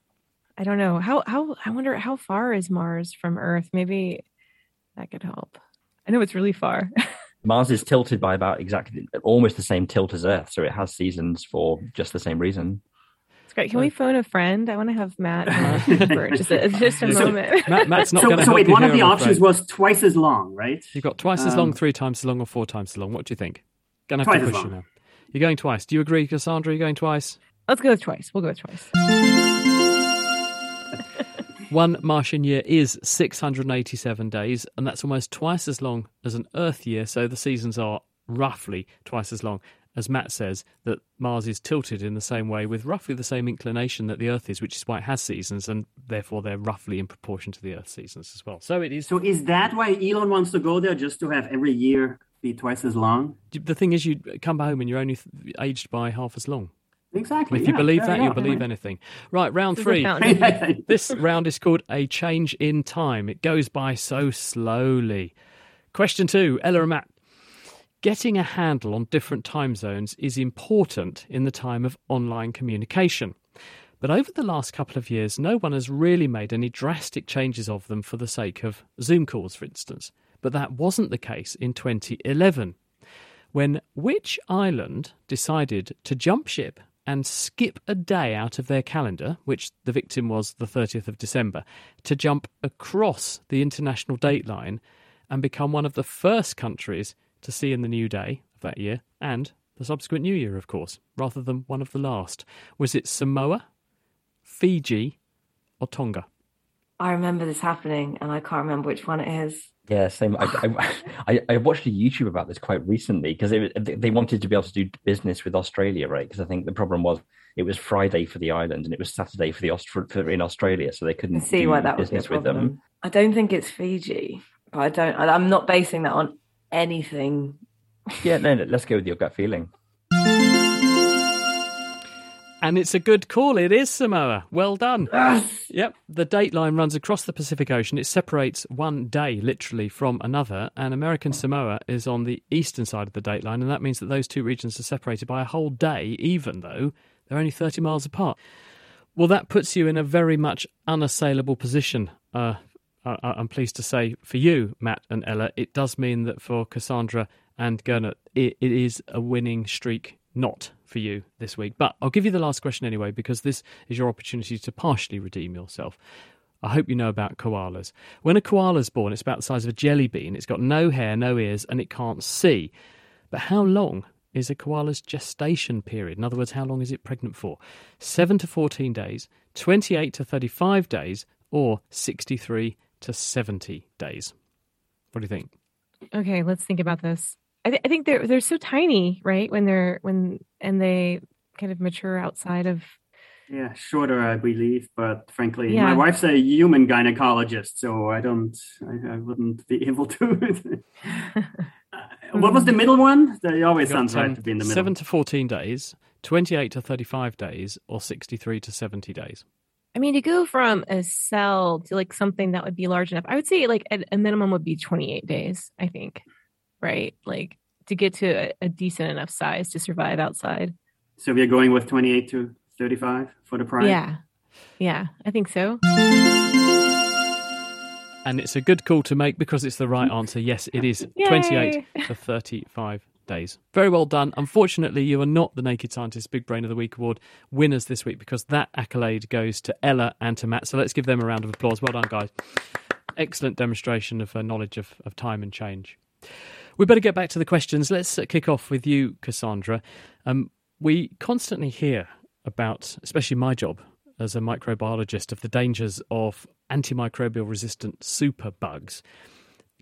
I don't know. How how I wonder how far is Mars from Earth? Maybe that could help. I know it's really far. Mars is tilted by about exactly almost the same tilt as Earth, so it has seasons for just the same reason. It's great. Can we phone a friend? I want to have Matt for just a, just a So- moment. Matt, Matt's not so, going to so wait, one of the options afraid. was twice as long, right? You've got twice as long, Um, three times as long, or four times as long. What do you think? Gonna have Twice to push you now. You're going twice. Do you agree, Cassandra? You're going twice? Let's go with twice. We'll go with twice. One Martian year is 687 days, and that's almost twice as long as an Earth year. So the seasons are roughly twice as long. As Matt says, that Mars is tilted in the same way with roughly the same inclination that the Earth is, which is why it has seasons, and therefore they're roughly in proportion to the Earth's seasons as well. So it is. So is that why Elon wants to go there, just to have every year be twice as long? The thing is, you come home and you're only th- aged by half as long. Exactly. If you yeah, believe that, you'll believe anything. Right, round This is a three. this round is called A Change in Time. It goes by so slowly. Question two, Ella and Matt. Getting a handle on different time zones is important in the time of online communication. But over the last couple of years, no one has really made any drastic changes of them for the sake of Zoom calls, for instance. But that wasn't the case in 2011, when Which Island decided to jump ship and skip a day out of their calendar, which the victim was the 30th of December, to jump across the international date line and become one of the first countries to see in the new day of that year and the subsequent new year, of course, rather than one of the last. Was it Samoa, Fiji, or Tonga? I remember this happening, and I can't remember which one it is. Yeah, same. I, I, I watched a YouTube about this quite recently because they, they wanted to be able to do business with Australia, right? Because I think the problem was it was Friday for the island and it was Saturday for the Aust- for, in Australia, so they couldn't see do why that business would with them. I don't think it's Fiji, but I don't. I'm not basing that on anything. Yeah, no, no, let's go with your gut feeling. And it's a good call. It is Samoa. Well done. Yes. Yep. The date line runs across the Pacific Ocean. It separates one day, literally, from another. And American Samoa is on the eastern side of the date line. And that means that those two regions are separated by a whole day, even though they're only 30 miles apart. Well, that puts you in a very much unassailable position. Uh, I- I'm pleased to say for you, Matt and Ella, it does mean that for Cassandra and Gernot, it, it is a winning streak not for you this week. But I'll give you the last question anyway, because this is your opportunity to partially redeem yourself. I hope you know about koalas. When a koala's born, it's about the size of a jelly bean. It's got no hair, no ears, and it can't see. But how long is a koala's gestation period? In other words, how long is it pregnant for? 7 to 14 days, 28 to 35 days, or 63 to 70 days? What do you think? Okay, let's think about this. I, th- I think they're they're so tiny, right? When they're when and they kind of mature outside of Yeah, shorter, I believe, but frankly, Yeah. my wife's a human gynecologist, so I don't, I, I wouldn't be able to. What was the middle one? That always Got, sounds um, right to be in the middle. 7 to 14 days, 28 to 35 days, or 63 to 70 days. I mean, to go from a cell to like something that would be large enough, I would say like a, a minimum would be 28 days, I think, right? Like to get to a, a decent enough size to survive outside. So we are going with 28 to 35 for the pride. Yeah. Yeah, I think so. And it's a good call to make because it's the right answer. Yes, it is Yay. 28 to 35 days. Very well done. Unfortunately, you are not the Naked Scientist Big Brain of the Week award winners this week because that accolade goes to Ella and to Matt. So let's give them a round of applause. Well done, guys. Excellent demonstration of uh, knowledge of, of time and change. We better get back to the questions. Let's uh, kick off with you, Cassandra. Um, we constantly hear about, especially my job as a microbiologist, of the dangers of antimicrobial resistant superbugs.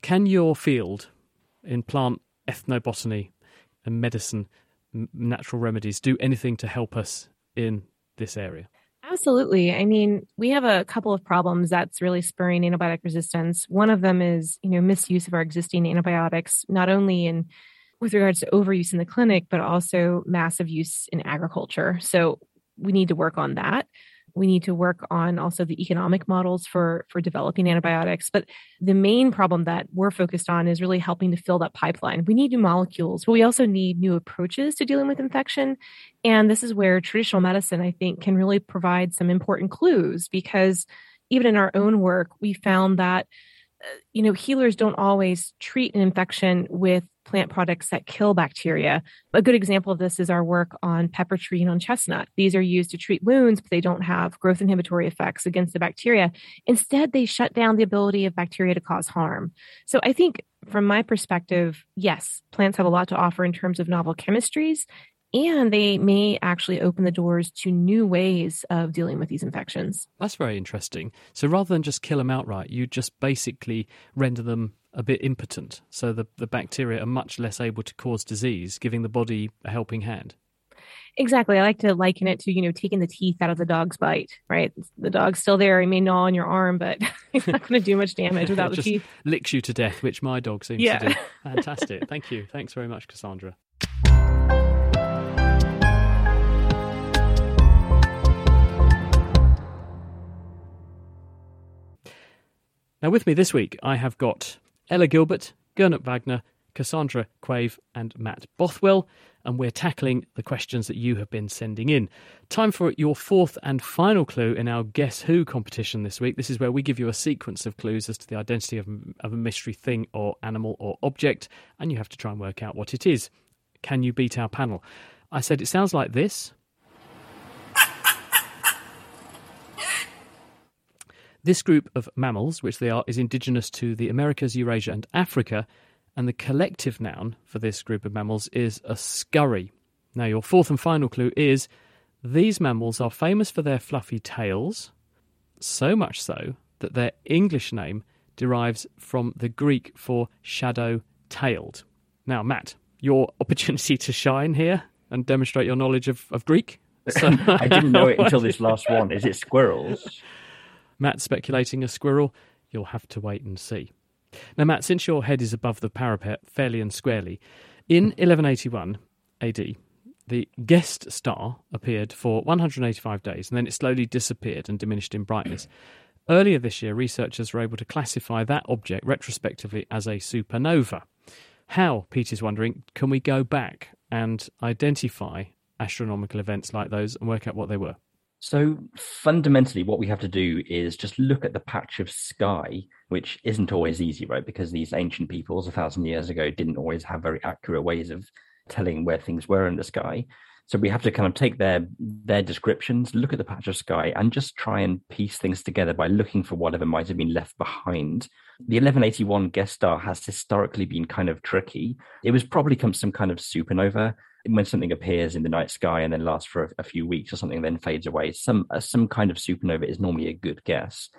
Can your field in plant ethnobotany and medicine, natural remedies, do anything to help us in this area? Absolutely. I mean, we have a couple of problems that's really spurring antibiotic resistance. One of them is, you know, misuse of our existing antibiotics, not only in with regards to overuse in the clinic, but also massive use in agriculture. So we need to work on that. We need to work on also the economic models for for developing antibiotics. But the main problem that we're focused on is really helping to fill that pipeline. We need new molecules, but we also need new approaches to dealing with infection. And this is where traditional medicine, I think, can really provide some important clues because even in our own work, we found that you know healers don't always treat an infection with plant products that kill bacteria. A good example of this is our work on pepper tree and on chestnut. These are used to treat wounds, but they don't have growth inhibitory effects against the bacteria. Instead, they shut down the ability of bacteria to cause harm. So I think from my perspective, yes, plants have a lot to offer in terms of novel chemistries. And they may actually open the doors to new ways of dealing with these infections. That's very interesting. So rather than just kill them outright, you just basically render them a bit impotent. So the, the bacteria are much less able to cause disease, giving the body a helping hand. Exactly. I like to liken it to, you know, taking the teeth out of the dog's bite, right? The dog's still there. He may gnaw on your arm, but he's not going to do much damage without It the just teeth. licks you to death, which my dog seems Yeah. to do. Fantastic. Thank you. Thanks very much, Cassandra. Now, with me this week, I have got Ella Gilbert, Gernot Wagner, Cassandra Quave and Matt Bothwell, and we're tackling the questions that you have been sending in. Time for your fourth and final clue in our Guess Who competition this week. This is where we give you a sequence of clues as to the identity of, of a mystery thing or animal or object, and you have to try and work out what it is. Can you beat our panel? I said it sounds like this. This group of mammals, which they are, is indigenous to the Americas, Eurasia, and Africa, and the collective noun for this group of mammals is a scurry. Now, your fourth and final clue is these mammals are famous for their fluffy tails, so much so that their English name derives from the Greek for shadow tailed. Now, Matt, your opportunity to shine here and demonstrate your knowledge of, of Greek. So, I didn't know it until this last one. Is it squirrels? Matt speculating a squirrel. You'll have to wait and see. Now, Matt, since your head is above the parapet fairly and squarely, in 1181 AD, the guest star appeared for 185 days and then it slowly disappeared and diminished in brightness. Earlier this year, researchers were able to classify that object retrospectively as a supernova. How, Peter's wondering, can we go back and identify astronomical events like those and work out what they were? So fundamentally, what we have to do is just look at the patch of sky, which isn't always easy, right? Because these ancient peoples a thousand years ago didn't always have very accurate ways of telling where things were in the sky. So we have to kind of take their their descriptions, look at the patch of sky, and just try and piece things together by looking for whatever might have been left behind. The 1181 guest star has historically been kind of tricky. It was probably some kind of supernova when something appears in the night sky and then lasts for a, few weeks or something, then fades away, some uh, some kind of supernova is normally a good guess.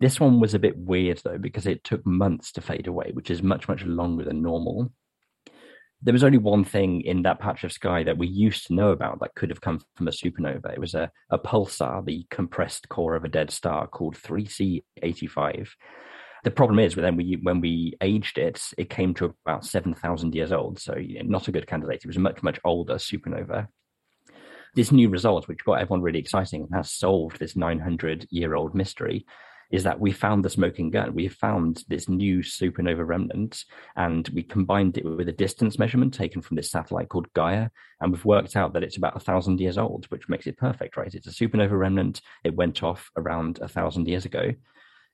This one was a bit weird though because it took months to fade away, which is much much longer than normal. There was only one thing in that patch of sky that we used to know about that could have come from a supernova. It was a, a pulsar, the compressed core of a dead star called 3C58 the problem is when we when we aged it, it came to about seven thousand years old. So not a good candidate. It was a much much older supernova. This new result, which got everyone really exciting has solved this 900 year old mystery, is that we found the smoking gun. We found this new supernova remnant and we combined it with a distance measurement taken from this satellite called Gaia. And we've worked out that it's about a thousand years old, which makes it perfect, right? It's a supernova remnant. It went off around a thousand years ago.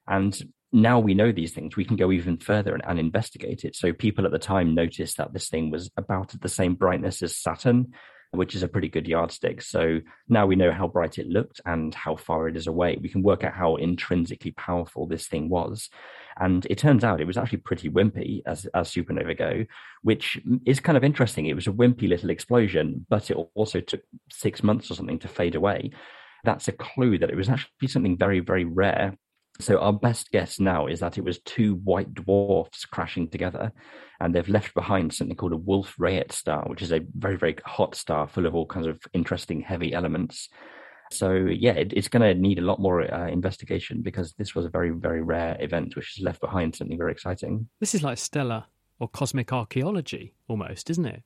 And now we know these things, we can go even further and, and, investigate it. So people at the time noticed that this thing was about the same brightness as Saturn, which is a pretty good yardstick. So now we know how bright it looked and how far it is away. We can work out how intrinsically powerful this thing was. And it turns out it was actually pretty wimpy as, as supernova go, which is kind of interesting. It was a wimpy little explosion, but it also took six months or something to fade away. That's a clue that it was actually something very, very rare so our best guess now is that it was two white dwarfs crashing together, and they've left behind something called a Wolf Rayet star, which is a very very hot star full of all kinds of interesting heavy elements. So yeah, it, it's going to need a lot more uh, investigation because this was a very very rare event, which has left behind something very exciting. This is like stellar or cosmic archaeology almost, isn't it?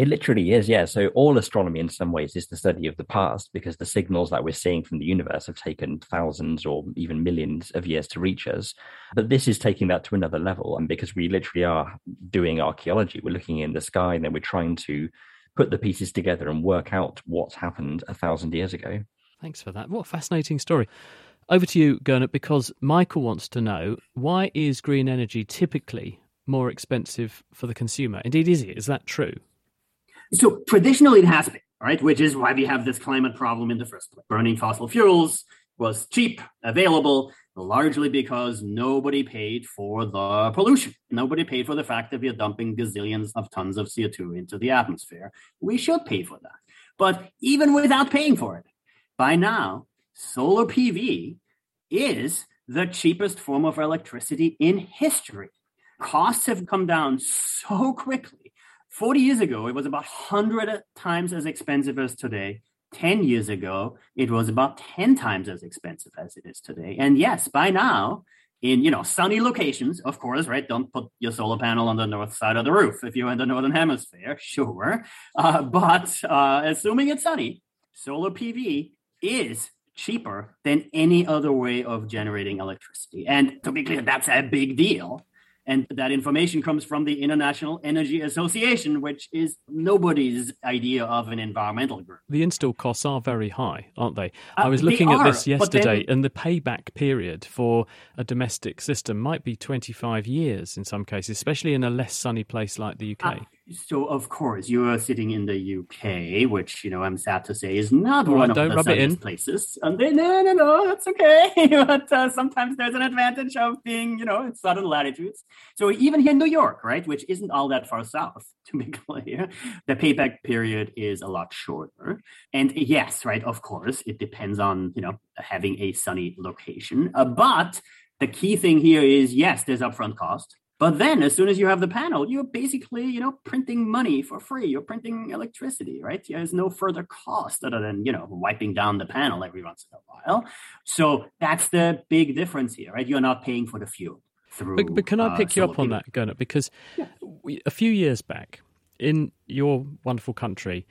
It literally is, yeah. So all astronomy in some ways is the study of the past because the signals that we're seeing from the universe have taken thousands or even millions of years to reach us. But this is taking that to another level. And because we literally are doing archaeology, we're looking in the sky and then we're trying to put the pieces together and work out what happened a thousand years ago. Thanks for that. What a fascinating story. Over to you, Gernot, because Michael wants to know why is green energy typically more expensive for the consumer? Indeed, is it? Is that true? So traditionally it has been, right? Which is why we have this climate problem in the first place. Burning fossil fuels was cheap, available, largely because nobody paid for the pollution. Nobody paid for the fact that we are dumping gazillions of tons of CO2 into the atmosphere. We should pay for that. But even without paying for it, by now, solar PV is the cheapest form of electricity in history. Costs have come down so quickly 40 years ago, it was about 100 times as expensive as today. 10 years ago, it was about 10 times as expensive as it is today. And yes, by now, in you know sunny locations, of course, right? Don't put your solar panel on the north side of the roof if you're in the northern hemisphere, sure. Uh, but uh, assuming it's sunny, solar PV is cheaper than any other way of generating electricity. And to be clear, that's a big deal And that information comes from the International Energy Association, which is nobody's idea of an environmental group. The install costs are very high, aren't they? Uh, I was looking at are, this yesterday, then- and the payback period for a domestic system might be 25 years in some cases, especially in a less sunny place like the UK. So, of course, you are sitting in the UK, which, you know, I'm sad to say is not All one of the rub it in. sunniest places. And they, no, no, no, that's okay. but uh, sometimes there's an advantage of being, you know, in southern latitudes. So even here in New York, right, which isn't all that far south, to be clear, the payback period is a lot shorter. And yes, right, of course, it depends on, you know, having a sunny location. Uh, but the key thing here is, yes, there's upfront cost. But then, as soon as you have the panel, you're basically, you know, printing money for free. You're printing electricity, right? There's no further cost other than, you know, wiping down the panel every once in a while. So that's the big difference here, right? You're not paying for the fuel through. But, but can I uh, pick you up on that, Gernot? Because we, a few years back, in your wonderful country,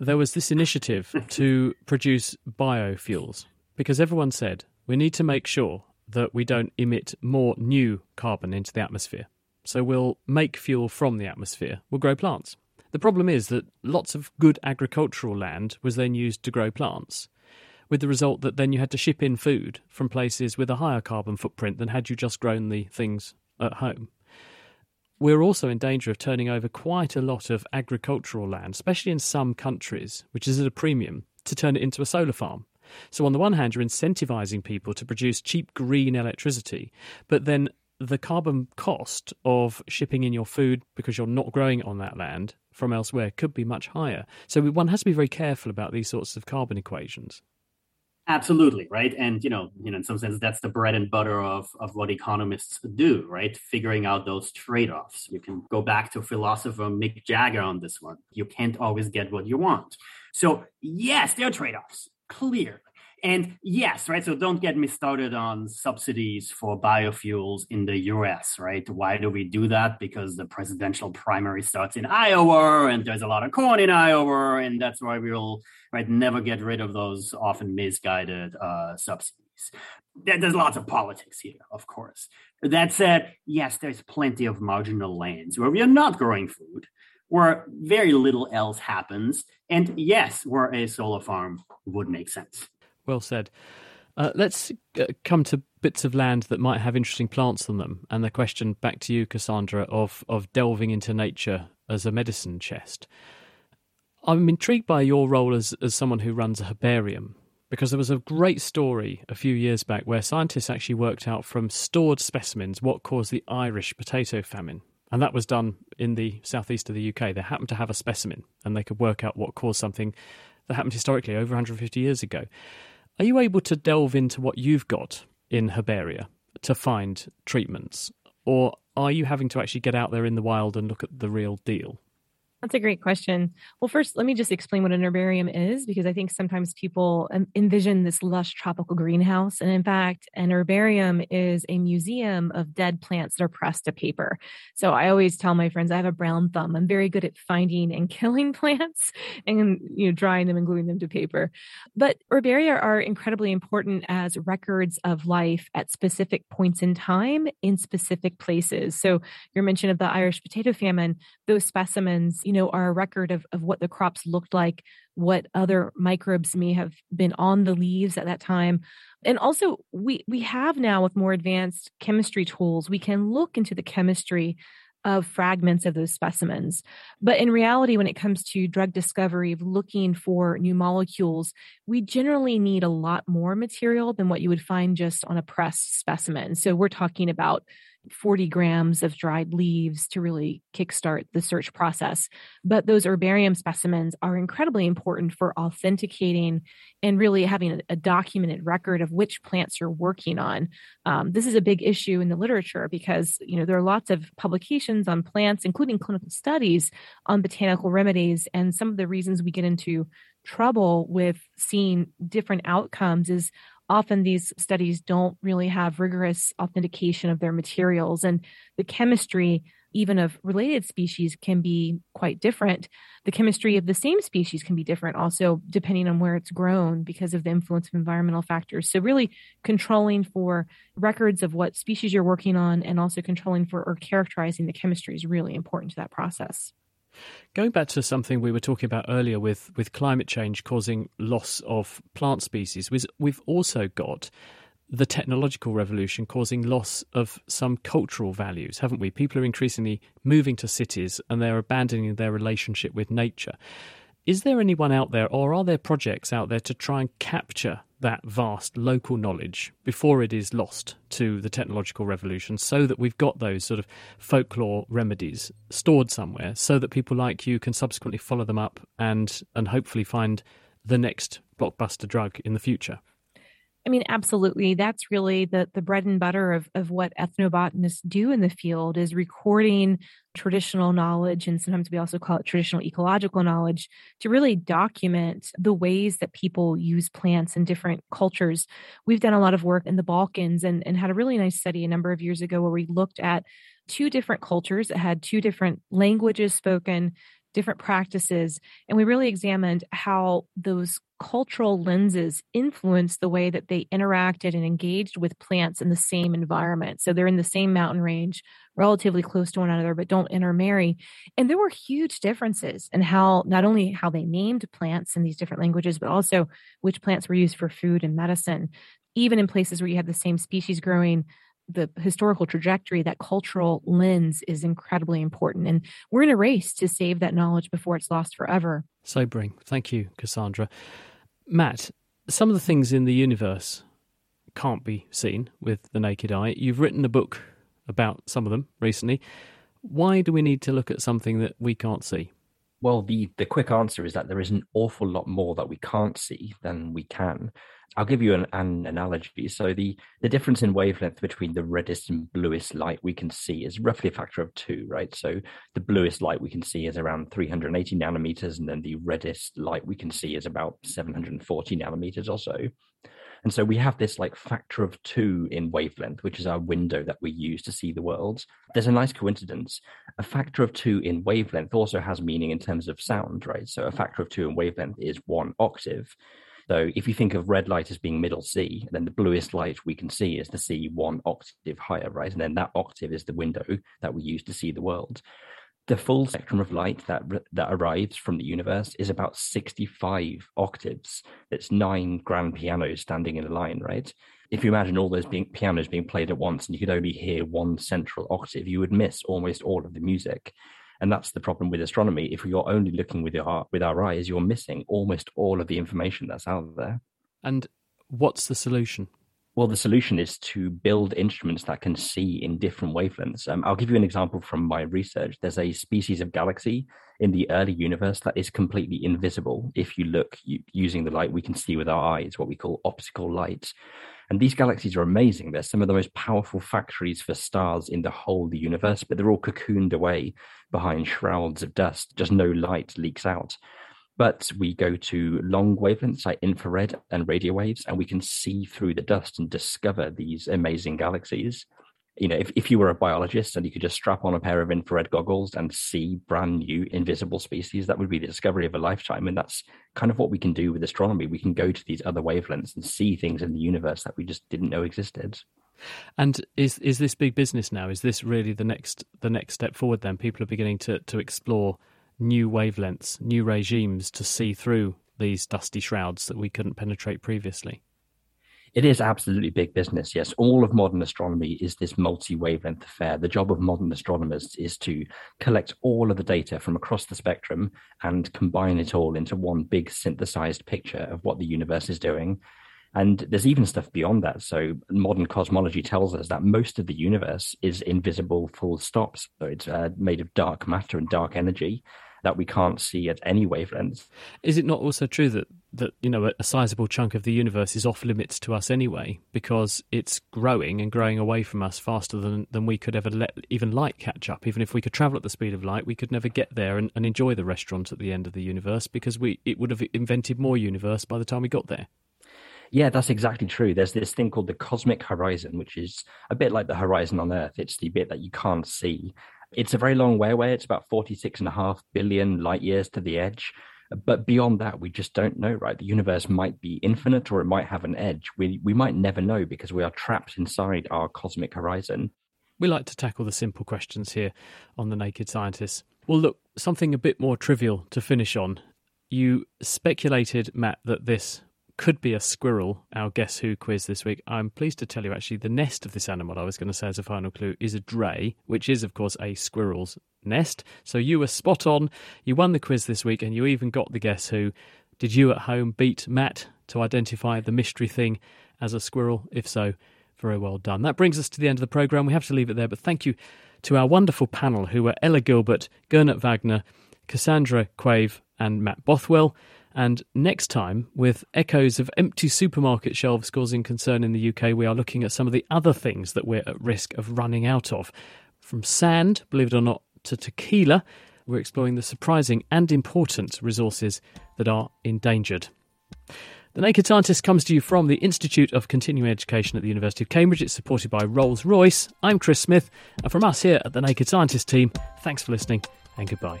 there was this initiative to produce biofuels because everyone said we need to make sure that we don't emit more new carbon into the atmosphere. So we'll make fuel from the atmosphere, we'll grow plants. The problem is that lots of good agricultural land was then used to grow plants, with the result that then you had to ship in food from places with a higher carbon footprint than had you just grown the things at home. We're also in danger of turning over quite a lot of agricultural land, especially in some countries, which is at a premium, to turn it into a solar farm. So, on the one hand, you're incentivizing people to produce cheap green electricity, but then the carbon cost of shipping in your food because you're not growing it on that land from elsewhere could be much higher. So, one has to be very careful about these sorts of carbon equations. Absolutely, right? And you know, you know, in some sense, that's the bread and butter of of what economists do, right? Figuring out those trade-offs. You can go back to philosopher Mick Jagger on this one. You can't always get what you want. So yes, there are trade-offs, clearly. And yes, right. So don't get me started on subsidies for biofuels in the US, right? Why do we do that? Because the presidential primary starts in Iowa and there's a lot of corn in Iowa. And that's why we'll, right, never get rid of those often misguided uh, subsidies. There's lots of politics here, of course. That said, yes, there's plenty of marginal lands where we are not growing food, where very little else happens. And yes, where a solar farm would make sense. Well said. Uh, let's uh, come to bits of land that might have interesting plants on them, and the question back to you, Cassandra, of of delving into nature as a medicine chest. I'm intrigued by your role as as someone who runs a herbarium because there was a great story a few years back where scientists actually worked out from stored specimens what caused the Irish potato famine. And that was done in the southeast of the UK. They happened to have a specimen and they could work out what caused something that happened historically over 150 years ago. Are you able to delve into what you've got in herbaria to find treatments? Or are you having to actually get out there in the wild and look at the real deal? That's a great question. Well, first, let me just explain what an herbarium is because I think sometimes people um, envision this lush tropical greenhouse. And in fact, an herbarium is a museum of dead plants that are pressed to paper. So I always tell my friends I have a brown thumb. I'm very good at finding and killing plants and you know drying them and gluing them to paper. But herbaria are incredibly important as records of life at specific points in time in specific places. So your mention of the Irish potato famine, those specimens, you know, are a record of, of what the crops looked like, what other microbes may have been on the leaves at that time. And also we we have now with more advanced chemistry tools, we can look into the chemistry of fragments of those specimens. But in reality, when it comes to drug discovery, of looking for new molecules, we generally need a lot more material than what you would find just on a pressed specimen. So we're talking about 40 grams of dried leaves to really kickstart the search process. But those herbarium specimens are incredibly important for authenticating and really having a, a documented record of which plants you're working on. Um, this is a big issue in the literature because you know there are lots of publications on plants, including clinical studies on botanical remedies, and some of the reasons we get into trouble with seeing different outcomes is often these studies don't really have rigorous authentication of their materials and the chemistry even of related species can be quite different. The chemistry of the same species can be different also depending on where it's grown because of the influence of environmental factors. So really controlling for records of what species you're working on and also controlling for or characterizing the chemistry is really important to that process. Going back to something we were talking about earlier with, with climate change causing loss of plant species, we've also got the technological revolution causing loss of some cultural values, haven't we? People are increasingly moving to cities and they're abandoning their relationship with nature. Is there anyone out there, or are there projects out there to try and capture that vast local knowledge before it is lost to the technological revolution so that we've got those sort of folklore remedies stored somewhere so that people like you can subsequently follow them up and and hopefully find the next blockbuster drug in the future I mean, absolutely. That's really the the bread and butter of of what ethnobotanists do in the field is recording traditional knowledge, and sometimes we also call it traditional ecological knowledge, to really document the ways that people use plants in different cultures. We've done a lot of work in the Balkans and, and had a really nice study a number of years ago where we looked at two different cultures that had two different languages spoken different practices. And we really examined how those cultural lenses influence the way that they interacted and engaged with plants in the same environment. So they're in the same mountain range, relatively close to one another, but don't intermarry. And there were huge differences in how not only how they named plants in these different languages, but also which plants were used for food and medicine. Even in places where you have the same species growing, the historical trajectory, that cultural lens is incredibly important. And we're in a race to save that knowledge before it's lost forever. Sobering. Thank you, Cassandra. Matt, some of the things in the universe can't be seen with the naked eye. You've written a book about some of them recently. Why do we need to look at something that we can't see? Well, the, the quick answer is that there is an awful lot more that we can't see than we can. I'll give you an, an, analogy. So the the difference in wavelength between the reddest and bluest light we can see is roughly a factor of two, right? So the bluest light we can see is around 380 nanometers, and then the reddest light we can see is about 740 nanometers or so. And so we have this like factor of two in wavelength, which is our window that we use to see the world. There's a nice coincidence. A factor of two in wavelength also has meaning in terms of sound, right? So a factor of two in wavelength is one octave. So if you think of red light as being middle C, then the bluest light we can see is the C one octave higher, right? And then that octave is the window that we use to see the world. The full spectrum of light that that arrives from the universe is about 65 octaves. It's nine grand pianos standing in a line, right? If you imagine all those being, pianos being played at once and you could only hear one central octave, you would miss almost all of the music. And that's the problem with astronomy. If you're only looking with your with our eyes, you're missing almost all of the information that's out there. And what's the solution? Well, the solution is to build instruments that can see in different wavelengths. Um, I'll give you an example from my research. There's a species of galaxy in the early universe that is completely invisible. If you look using the light we can see with our eyes, what we call optical light. And these galaxies are amazing. They're some of the most powerful factories for stars in the whole of the universe, but they're all cocooned away behind shrouds of dust. Just no light leaks out. But we go to long wavelengths like infrared and radio waves, and we can see through the dust and discover these amazing galaxies you know, if, if you were a biologist and you could just strap on a pair of infrared goggles and see brand new invisible species, that would be the discovery of a lifetime. And that's kind of what we can do with astronomy. We can go to these other wavelengths and see things in the universe that we just didn't know existed. And is is this big business now? Is this really the next the next step forward? Then people are beginning to to explore new wavelengths, new regimes to see through these dusty shrouds that we couldn't penetrate previously. It is absolutely big business, yes. All of modern astronomy is this multi wavelength affair. The job of modern astronomers is to collect all of the data from across the spectrum and combine it all into one big synthesized picture of what the universe is doing. And there's even stuff beyond that. So modern cosmology tells us that most of the universe is invisible full stops. So it's uh, made of dark matter and dark energy that we can't see at any wavelength. Is it not also true that that you know a sizable chunk of the universe is off limits to us anyway because it's growing and growing away from us faster than than we could ever let even light catch up. Even if we could travel at the speed of light, we could never get there and, and enjoy the restaurant at the end of the universe because we it would have invented more universe by the time we got there. Yeah, that's exactly true. There's this thing called the cosmic horizon, which is a bit like the horizon on Earth. It's the bit that you can't see. It's a very long way away. It's about 46 and a half billion light years to the edge. But beyond that, we just don't know, right? The universe might be infinite or it might have an edge. We, we might never know because we are trapped inside our cosmic horizon. We like to tackle the simple questions here on The Naked Scientists. Well, look, something a bit more trivial to finish on. You speculated, Matt, that this could be a squirrel, our Guess Who quiz this week. I'm pleased to tell you, actually, the nest of this animal, I was going to say as a final clue, is a dray, which is, of course, a squirrel's nest. So you were spot on. You won the quiz this week and you even got the Guess Who. Did you at home beat Matt to identify the mystery thing as a squirrel? If so, very well done. That brings us to the end of the programme. We have to leave it there, but thank you to our wonderful panel who were Ella Gilbert, Gernot Wagner, Cassandra Quave, and Matt Bothwell. And next time, with echoes of empty supermarket shelves causing concern in the UK, we are looking at some of the other things that we're at risk of running out of. From sand, believe it or not, to tequila, we're exploring the surprising and important resources that are endangered. The Naked Scientist comes to you from the Institute of Continuing Education at the University of Cambridge. It's supported by Rolls Royce. I'm Chris Smith, and from us here at the Naked Scientist team, thanks for listening and goodbye.